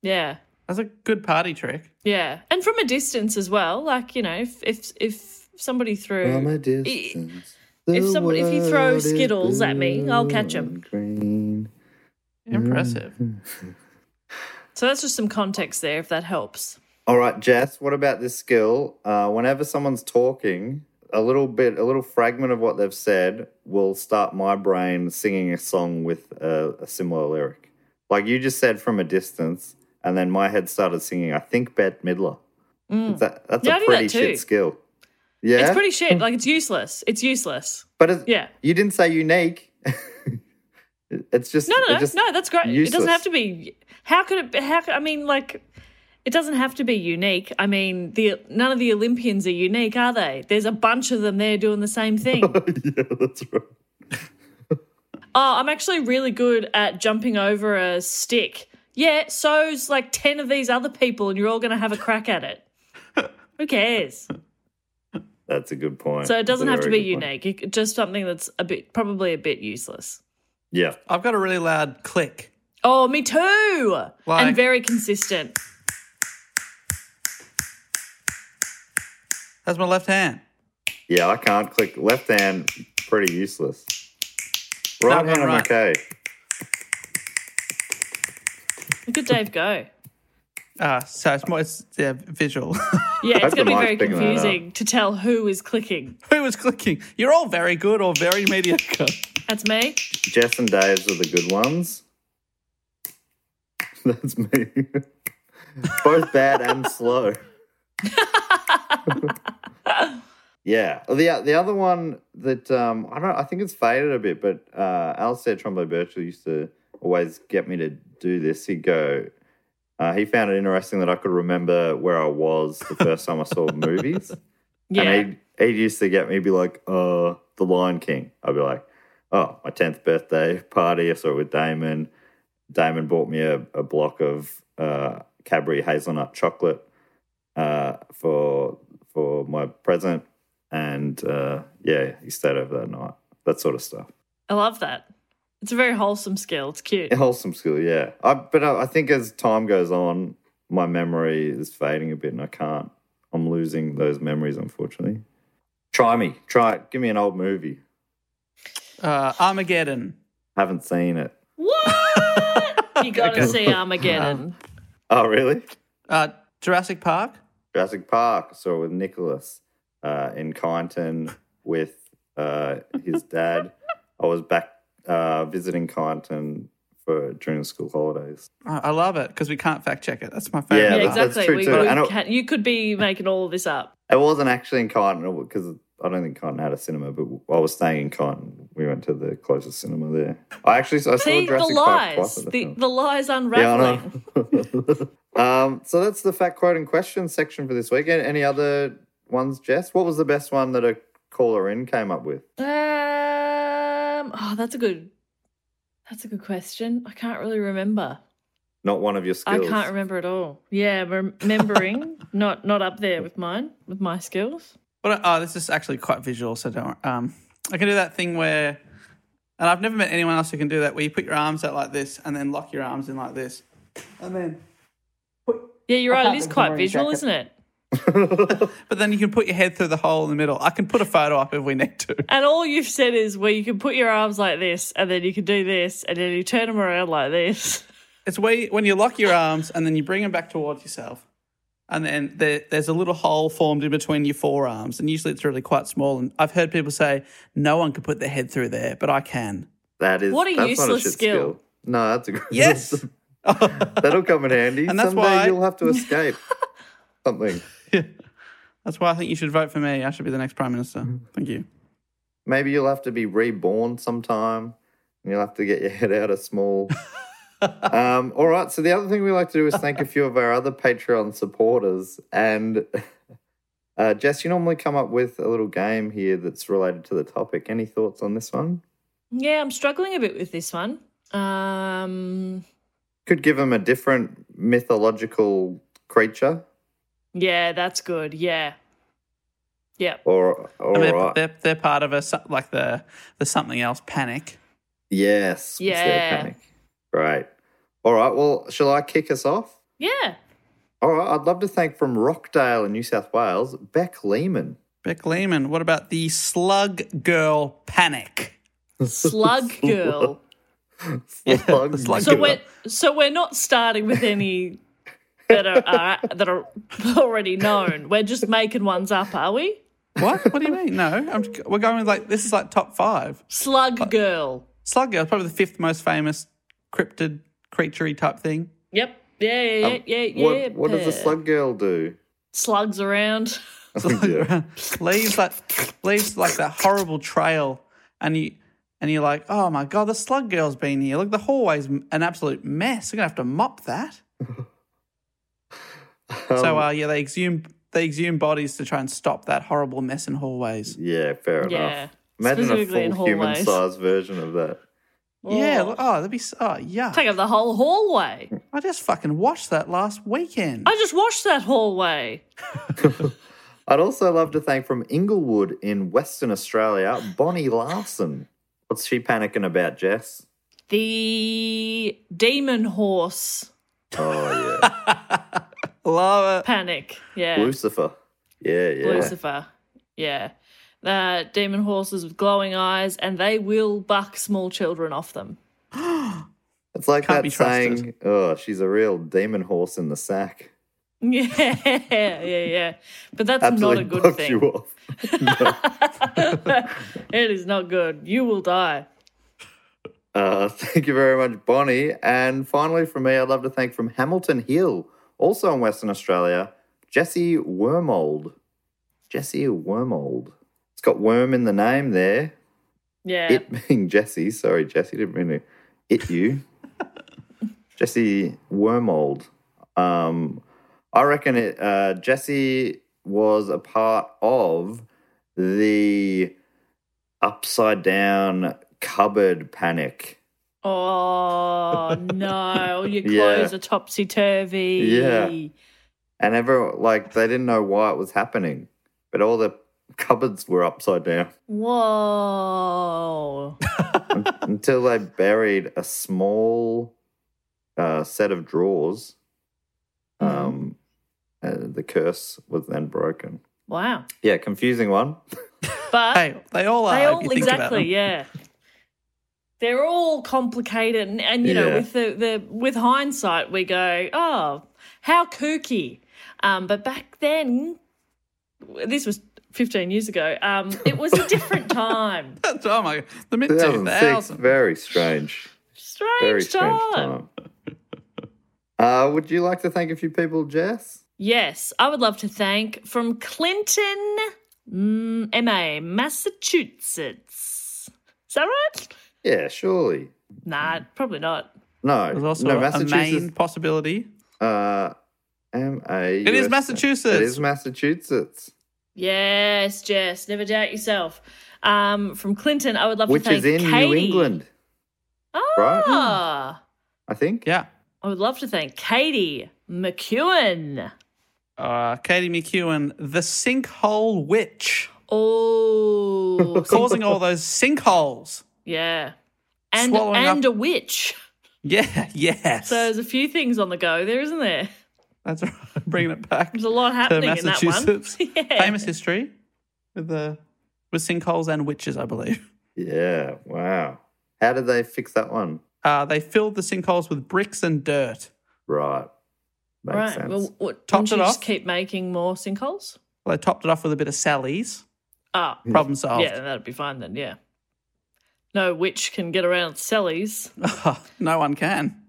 Yeah. That's a good party trick. Yeah. And from a distance as well. Like, you know, if if, if somebody threw From a distance, if the somebody- if you throw Skittles at me, I'll catch them. green. Impressive. so that's just some context there if that helps. All right, Jess, what about this skill? Uh, whenever someone's talking, a little bit, a little fragment of what they've said will start my brain singing a song with a, a similar lyric. Like you just said from a distance, and then my head started singing, I think Bette Midler. Is that, that's Mm. Yeah, I a do pretty that shit skill. Yeah. It's pretty shit. Like it's useless. It's useless. but it's, Yeah. you didn't say unique. it's just, No, no, no, just no. That's great. It doesn't have to be. How could it? Be, how could I mean? Like, it doesn't have to be unique. I mean, the none of the Olympians are unique, are they? There's a bunch of them there doing the same thing. yeah, that's right. oh, I'm actually really good at jumping over a stick. Yeah, so's like ten of these other people, and you're all going to have a crack at it. Who cares? That's a good point. So it doesn't That's have to be good point. unique. Just something that's a bit, probably a bit useless. Yeah. I've got a really loud click. Oh, me too. Like- and very consistent. That's my left hand. Yeah, I can't click left hand. Pretty useless. Right No, hand, I'm right. okay. Look at Dave go. Ah, so it's more it's yeah, visual. Yeah, it's going to be very picking that up. confusing to tell who is clicking. Who is clicking? You're all very good or very mediocre. That's me. Jess and Dave's are the good ones. That's me. Both bad and slow. yeah. The the other one that um, I don't I think it's faded a bit, but uh, Alasdair Trombo Birchall used to always get me to do this. He'd go, uh, he found it interesting that I could remember where I was the first time I saw movies. Yeah. And he he used to get me be like, uh, The Lion King. I'd be like, oh, my tenth birthday party. I saw it with Damon. Damon bought me a, a block of uh, Cadbury hazelnut chocolate uh, for for my present, and uh, yeah, he stayed over that night. That sort of stuff. I love that. It's a very wholesome skill. It's cute. A wholesome skill, yeah. I, but I, I think as time goes on, my memory is fading a bit, and I can't. I'm losing those memories, unfortunately. Try me. Try it. Give me an old movie. Uh, Armageddon. Haven't seen it. What? you got to see Armageddon. Oh, really? Uh, Jurassic Park. Jurassic Park. I saw it with Nicholas uh, in Kyneton with uh, his dad. I was back uh, visiting Kyneton for during the school holidays. I I love it because we can't fact check it. That's my favorite. Yeah, that- that's exactly. true we, too. we it- can, you could be making all of this up. It wasn't actually in Kyneton because I don't think Kyneton had a cinema, but I was staying in Kyneton. We went to the closest cinema there. I actually I saw See the Jurassic twice. lies. at the The, the lies Yeah, I unraveling. know. um, so that's the fact quote and question section for this week. Any- Any other ones, Jess? What was the best one that a caller in came up with? Um. Oh, that's a good. That's a good question. I can't really remember. Not one of your skills. I can't remember at all. Yeah, remembering not not up there with mine with my skills. But, oh, this is actually quite visual, so don't. worry. Um, I can do that thing where, and I've never met anyone else who can do that, where you put your arms out like this and then lock your arms in like this, and then. Yeah, you're right. It is quite of wearing a visual, jacket. isn't it? But then you can put your head through the hole in the middle. I can put a photo up if we need to. And all you've said is where you can put your arms like this, and then you can do this, and then you turn them around like this. It's where you, when you lock your arms and then you bring them back towards yourself, and then there, there's a little hole formed in between your forearms, and usually it's really quite small. And I've heard people say no one can put their head through there, but I can. That is What a that's not useless shit skill. No, that's a good. Yes. that'll come in handy. And that's Someday why- you'll have to escape something. Yeah. That's why I think you should vote for me. I should be the next prime minister. Mm-hmm. Thank you. Maybe you'll have to be reborn sometime. And you'll have to get your head out of small. um, all right. So the other thing we like to do is thank a few of our other Patreon supporters. And uh, Jess, you normally come up with a little game here that's related to the topic. Any thoughts on this one? Yeah, I'm struggling a bit with this one. Um, Could give them a different mythological creature, yeah, that's good. Yeah, yeah. or all And they're, right. they're, they're part of a like the the something else panic. Yes. what's Yeah. panic? Great. All right. Well, shall I kick us off? Yeah. All right. I'd love to thank from Rockdale in New South Wales, Beck Lehman. Beck Lehman. What about the slug girl panic? Slug girl. Slug slug so girl. we're so we're not starting with any that are uh, that are already known. We're just making ones up, are we? What? What do you mean? No, I'm, we're going with like this is like top five. Slug girl. Slug girl, probably the fifth most famous cryptid creaturey type thing. Yep. Yeah, yeah, yeah, yeah. yeah. Um, What, what does the slug girl do? Slugs around. Slugs yeah. leaves that leaves like that horrible trail, and you and you're like, oh my god, the slug girl's been here. Look, the hallway's an absolute mess. We're gonna have to mop that. so Um, uh, yeah, they exhume they exhume bodies to try and stop that horrible mess in hallways. yeah, fair Yeah. enough. Imagine a full human hallways. sized version of that. Yeah, Oh. look, oh, that'd be s- oh yeah. Take up the whole hallway. I just fucking watched that last weekend. I just washed that hallway. I'd also love to thank from Inglewood in Western Australia, Bonnie Larson. What's she panicking about, Jess? The demon horse Oh, yeah. Love it. panic. Yeah. Lucifer. Yeah, yeah. Lucifer. Yeah. Uh, demon horses with glowing eyes, and they will buck small children off them. It's like Can't that saying, oh, she's a real demon horse in the sack. Yeah, yeah, yeah. But that's Absolutely not a good bucks thing. you off. it is not good. You will die. Uh, thank you very much, Bonnie. And finally, from me, I'd love to thank from Hamilton Hill, also in Western Australia, Jesse Wormold. Jesse Wormold. It's got worm in the name there. Yeah. It being Jesse. Sorry, Jesse, didn't mean to it you. Jesse Wormold. Um, I reckon it. Uh, Jesse was a part of the upside down cupboard panic. Oh no! All your Yeah. clothes are topsy turvy. Yeah. And everyone, like, they didn't know why it was happening, but all the cupboards were upside down Whoa! until they buried a small uh, set of drawers. Um, and the curse was then broken. wow! Yeah, confusing one. But Hey, they all are. they all you think about exactly, yeah. They're all complicated, and, and you know, with the, the with hindsight, we go, "Oh, how kooky!" Um, but back then, this was 15 years ago. Um, it was a different time. That's, oh my, the mid two 2006, thousand. very strange. Strange, Very strange time. time. Uh, would you like to thank a few people, Jess? Yes, I would love to thank from Clinton, mm, MA, Massachusetts. Is that right? Yeah, surely. Nah, probably not. No, There's also no, a main Massachusetts. possibility. Uh, M A. It is Massachusetts. It is Massachusetts, Yes, Jess, never doubt yourself. Um, from Clinton, I would love which to thank is in Katie. New England, right? Ah, I think. Yeah. I would love to thank Katie McEwen. Uh, Katie McEwen, the sinkhole witch, Oh, causing all those sinkholes. yeah, and Swallowing and up- a witch. Yeah, yes. So there's a few things on the go there, isn't there? That's right. Bringing it back There's a lot to happening in that one. Yeah. Famous history with the with sinkholes and witches, I believe. Yeah. Wow. How did they fix that one? Uh, they filled the sinkholes with bricks and dirt. Right. Makes right. sense. Well, what, Topped wouldn't you it just off. keep making more sinkholes? Well, they topped it off with a bit of Selleys. Ah, Problem solved. yeah, that'd be fine then. Yeah. No witch can get around Selleys. no one can.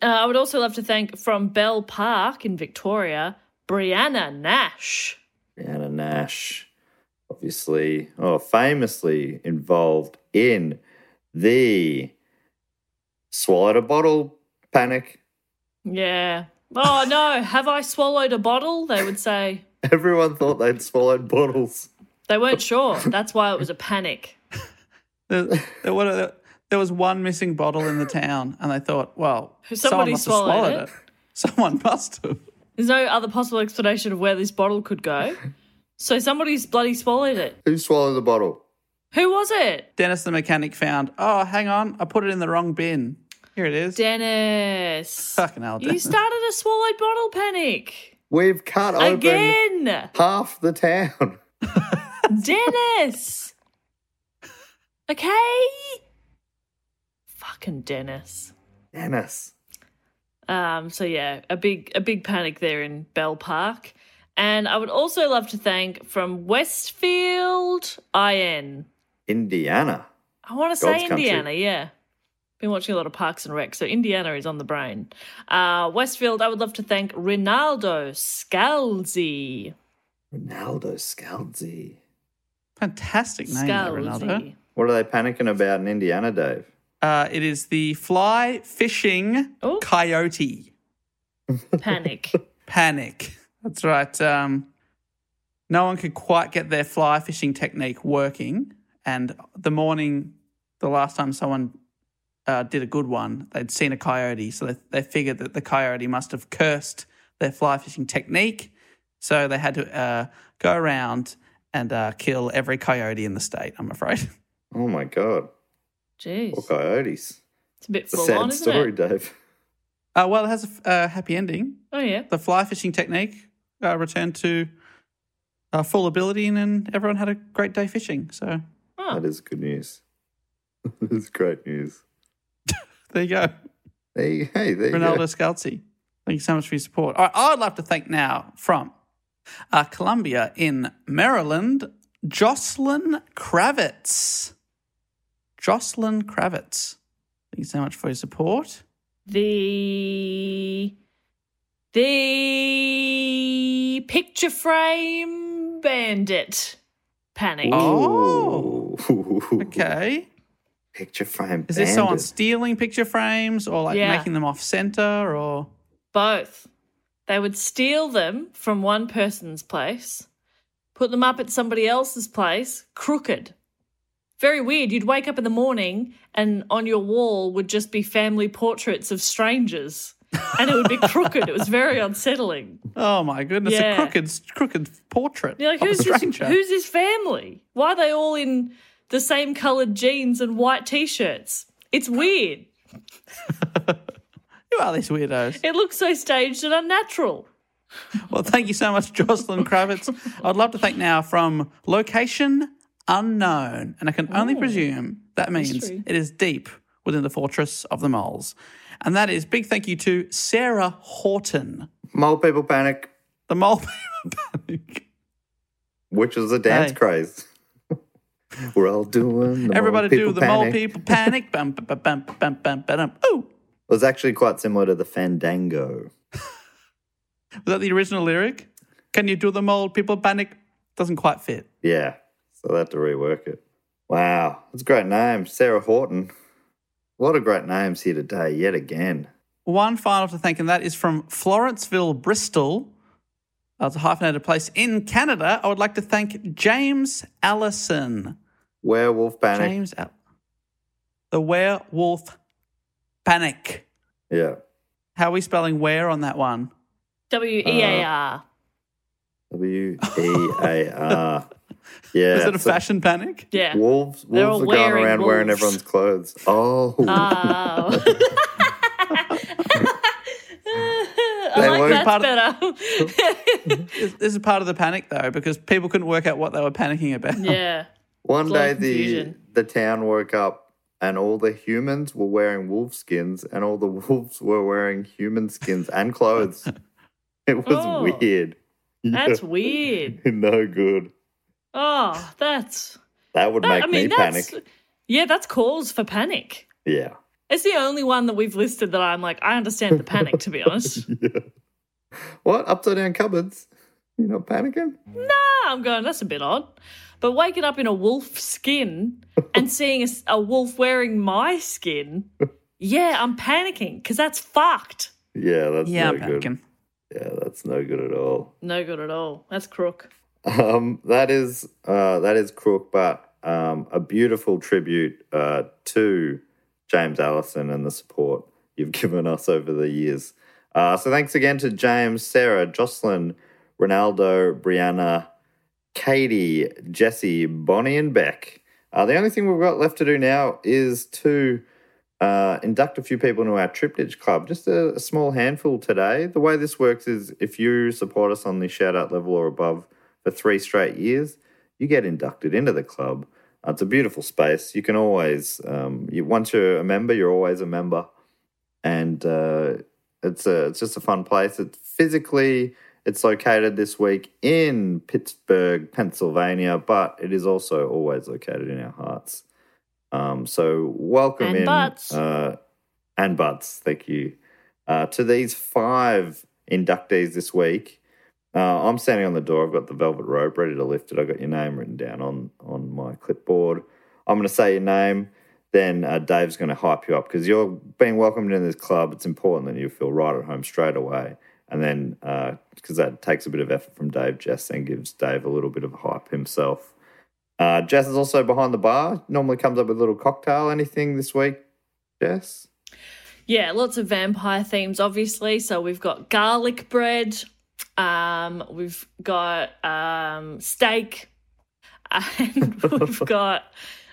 Uh, I would also love to thank from Bell Park in Victoria, Brianna Nash. Anna Nash, obviously, or famously involved in the swallowed a bottle panic. Yeah. Oh no, have I swallowed a bottle? They would say. Everyone thought they'd swallowed bottles. They weren't sure. That's why it was a panic. There, there, were- there was one missing bottle in the town, and they thought, well, Somebody someone must swallowed have swallowed it. it. Someone must have. There's no other possible explanation of where this bottle could go. So somebody's bloody swallowed it. Who swallowed the bottle? Who was it? Dennis the mechanic found, oh, hang on, I put it in the wrong bin. Here it is. Dennis. Fucking hell, You started a swallowed bottle panic. We've cut open Again. half the town. Dennis. Okay. Fucking Dennis. Dennis. Um, so yeah, a big a big panic there in Bell Park. And I would also love to thank from Westfield IN. Indiana. I want to say God's country. Indiana, yeah. Been watching a lot of Parks and Rec, so Indiana is on the brain. Uh, Westfield, I would love to thank Rinaldo Scalzi. Ronaldo Scalzi. Fantastic name, that, Ronaldo. What are they panicking about in Indiana, Dave? Uh, it is the fly fishing Oh. coyote Panic. panic. That's right. Um, no one could quite get their fly fishing technique working. And the morning, the last time someone uh, did a good one, they'd seen a coyote. So they, they figured that the coyote must have cursed their fly fishing technique. So they had to uh, go around and uh, kill every coyote in the state, I'm afraid. Oh my god. Jeez. Poor coyotes. It's a bit It's a full sad on, isn't story, it? Dave. Uh, well, it has a f- a happy ending. Oh, yeah. The fly fishing technique uh, returned to uh, full ability, and, and everyone had a great day fishing. So Oh, That is good news. that is great news. there you go. Hey, hey, there you Ronaldo go. Scalzi. Thank you so much for your support. All right, I'd like to thank now from uh, Columbia in Maryland, Jocelyn Kravitz. Jocelyn Kravitz. Thank you so much for your support. the the picture frame bandit panic. Oh. Ooh. Okay. Picture frame. Is this someone stealing picture frames or like Yeah. making them off center or Both. They would steal them from one person's place, put them up at somebody else's place, crooked. Very weird. You'd wake up in the morning and on your wall would just be family portraits of strangers. And it would be crooked. It was very unsettling. Oh my goodness, Yeah. a crooked crooked portrait You're like, who's this, who's this family? Why are they all in the same coloured jeans and white t-shirts? It's weird. Who are these weirdos? It looks so staged and unnatural. Well, thank you so much, Jocelyn Kravitz. I'd love to thank now from location unknown, and I can only oh, presume that means mystery. it is deep within the fortress of the moles. And that is big thank you to Sarah Horton, Mole people panic, the mole people panic. which is a dance Hey. craze. We're all doing. The Everybody mole do people the mole people panic. Bum, bum, bum, bum, bum, bum, bum. Ooh, It was actually quite similar to the Fandango. was that the original lyric? Can you do the mole people panic? Doesn't quite fit. Yeah, so they have to rework it. Wow, that's a great name, Sarah Horton. A lot of great names here today, yet again. One final to thank, and that is from Florenceville, Bristol. That's a hyphenated place in Canada. I would like to thank James Allison. Werewolf Panic. James, Al- the werewolf panic. Yeah. How are we spelling where on that one? W E A R. W E A R. Yeah. is it a so fashion panic? Yeah. Wolves, wolves all are going wearing around wearing everyone's clothes. Oh. Oh. They I like won't- that's Part better. This this is part of the panic though, because people couldn't work out what they were panicking about. yeah. One It's day the confusion. the town woke up and all the humans were wearing wolf skins and all the wolves were wearing human skins and clothes. It was Oh. weird. That's Yeah. weird. no good. Oh, that's. That would That, make I mean, me panic. Yeah, that's cause for panic. Yeah. It's the only one that we've listed that I'm like, I understand the panic, to be honest. yeah. What? Upside down cupboards? You're not panicking? Nah, I'm going, that's a bit odd. But waking up in a wolf skin and seeing a wolf wearing my skin, yeah, I'm panicking because that's fucked. Yeah, that's Yeah, no I'm good. panicking. Yeah, that's no good at all. No good at all. That's crook. Um, that is uh, that is crook, but um, a beautiful tribute uh, to James Allison and the support you've given us over the years. Uh, so thanks again to James, Sarah, Jocelyn, Ronaldo, Brianna, Katie, Jesse, Bonnie, and Beck. Uh, the only thing we've got left to do now is to uh, induct a few people into our Triptych Club. Just a, a small handful today. The way this works is if you support us on the shout out level or above for three straight years, you get inducted into the club. Uh, it's a beautiful space. You can always, um, you, once you're a member, you're always a member. And uh, it's a, it's just a fun place. It's physically, it's located this week in Pittsburgh, Pennsylvania, but it is also always located in our hearts. Um, so welcome And in butts. Uh, and butts. Thank you uh, to these five inductees this week. Uh, I'm standing on the door. I've got the velvet rope ready to lift it. I've got your name written down on on my clipboard. I'm going to say your name. Then uh, Dave's going to hype you up because you're being welcomed in this club. It's important that you feel right at home straight away. And then, because that takes a bit of effort from Dave, Jess then gives Dave a little bit of hype himself. Uh, Jess is also behind the bar. Normally comes up with a little cocktail. Anything this week, Jess? Yeah, lots of vampire themes, obviously. So we've got garlic bread, um, we've got um, steak, and we've got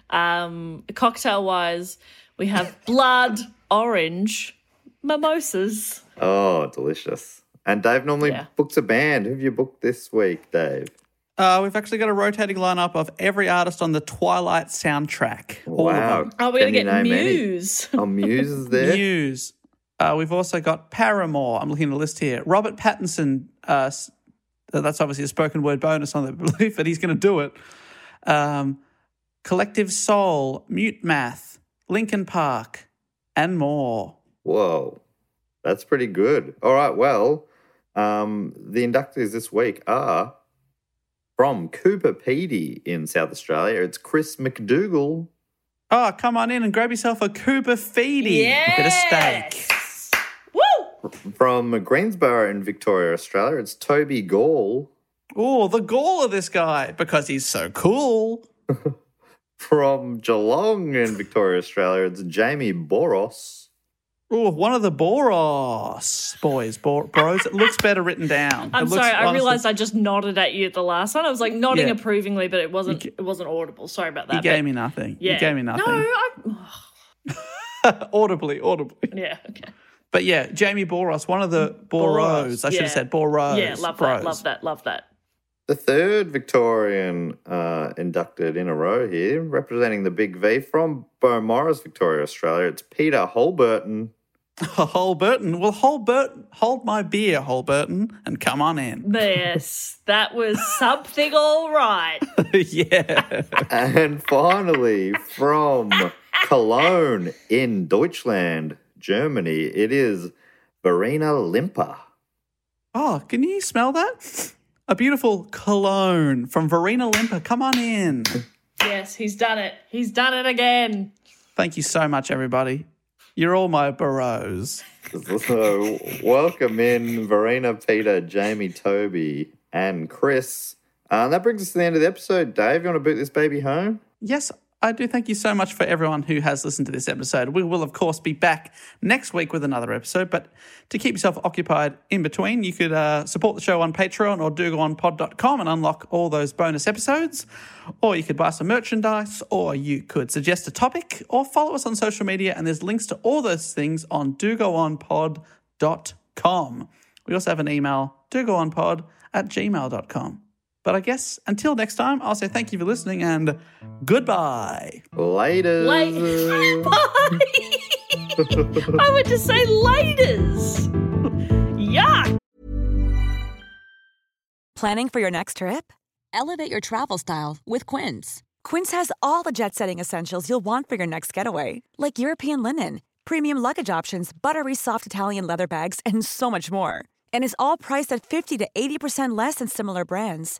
um, cocktail wise, we have blood orange mimosas. Oh, delicious. And Dave normally Yeah. books a band. Who have you booked this week, Dave? Uh, we've actually got a rotating lineup of every artist on the Twilight soundtrack. All wow. of. Oh, we're gonna get name any? Muse. Oh, Muse is there. Muse. Uh, we've also got Paramore. I'm looking at the list here. Robert Pattinson. Uh, that's obviously a spoken word bonus on the belief that he's going to do it. Um, Collective Soul, Mute Math, Linkin Park, and more. Whoa. That's pretty good. All right. Well, um, the inductees this week are from Coober Pedy in South Australia. It's Chris McDougall. Oh, come on in and grab yourself a Cooper feedy. Bit of steak. Woo! From Greensborough in Victoria, Australia, it's Toby Gall. Oh, the gall of this guy because he's so cool. From Geelong in Victoria, Australia, it's Jamie Boros. Oh, one of the Boros boys, Bor- bros. It looks better written down. I'm It looks- sorry. I honestly, realized I just nodded at you at the last one. I was like nodding Yeah. approvingly, but it wasn't. G- it wasn't audible. Sorry about that. you gave but- me nothing. Yeah. You gave me nothing. No. I, audibly, audibly. yeah. Okay. But yeah, Jamie Boros, one of the Boros. I should yeah. have said Boros. Yeah. Love bros. that. Love that. Love that. The third Victorian uh, inducted in a row here, representing the Big V from Beaumaris, Victoria, Australia. It's Peter Holberton. Holberton. Well, Holberton, hold my beer, Holberton, and come on in. Yes, that was something. All right. yeah. And finally, from Cologne in Deutschland, Germany, it is Verena Limper. Oh, can you smell that? A beautiful cologne from Verena Limper. Come on in. Yes, he's done it. He's done it again. Thank you so much, everybody. You're all my burrows. So, welcome in Verena, Peter, Jamie, Toby, and Chris. Uh, and that brings us to the end of the episode. Dave, you want to boot this baby home? Yes, I do thank you so much for everyone who has listened to this episode. We will, of course, be back next week with another episode. But to keep yourself occupied in between, you could uh, support the show on Patreon or do go on dogoonpod.com and unlock all those bonus episodes. Or you could buy some merchandise, or you could suggest a topic, or follow us on social media. And there's links to all those things on dogoonpod.com. We also have an email, dogoonpod at gmail.com. But I guess until next time, I'll say thank you for listening and goodbye. Later. Late. Bye. I would just say laters. Yuck. Planning for your next trip? Elevate your travel style with Quince. Quince has all the jet setting essentials you'll want for your next getaway, like European linen, premium luggage options, buttery soft Italian leather bags, and so much more. And is all priced at 50 to 80% less than similar brands.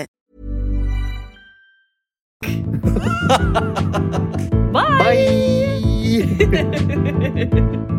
Bye. Bye.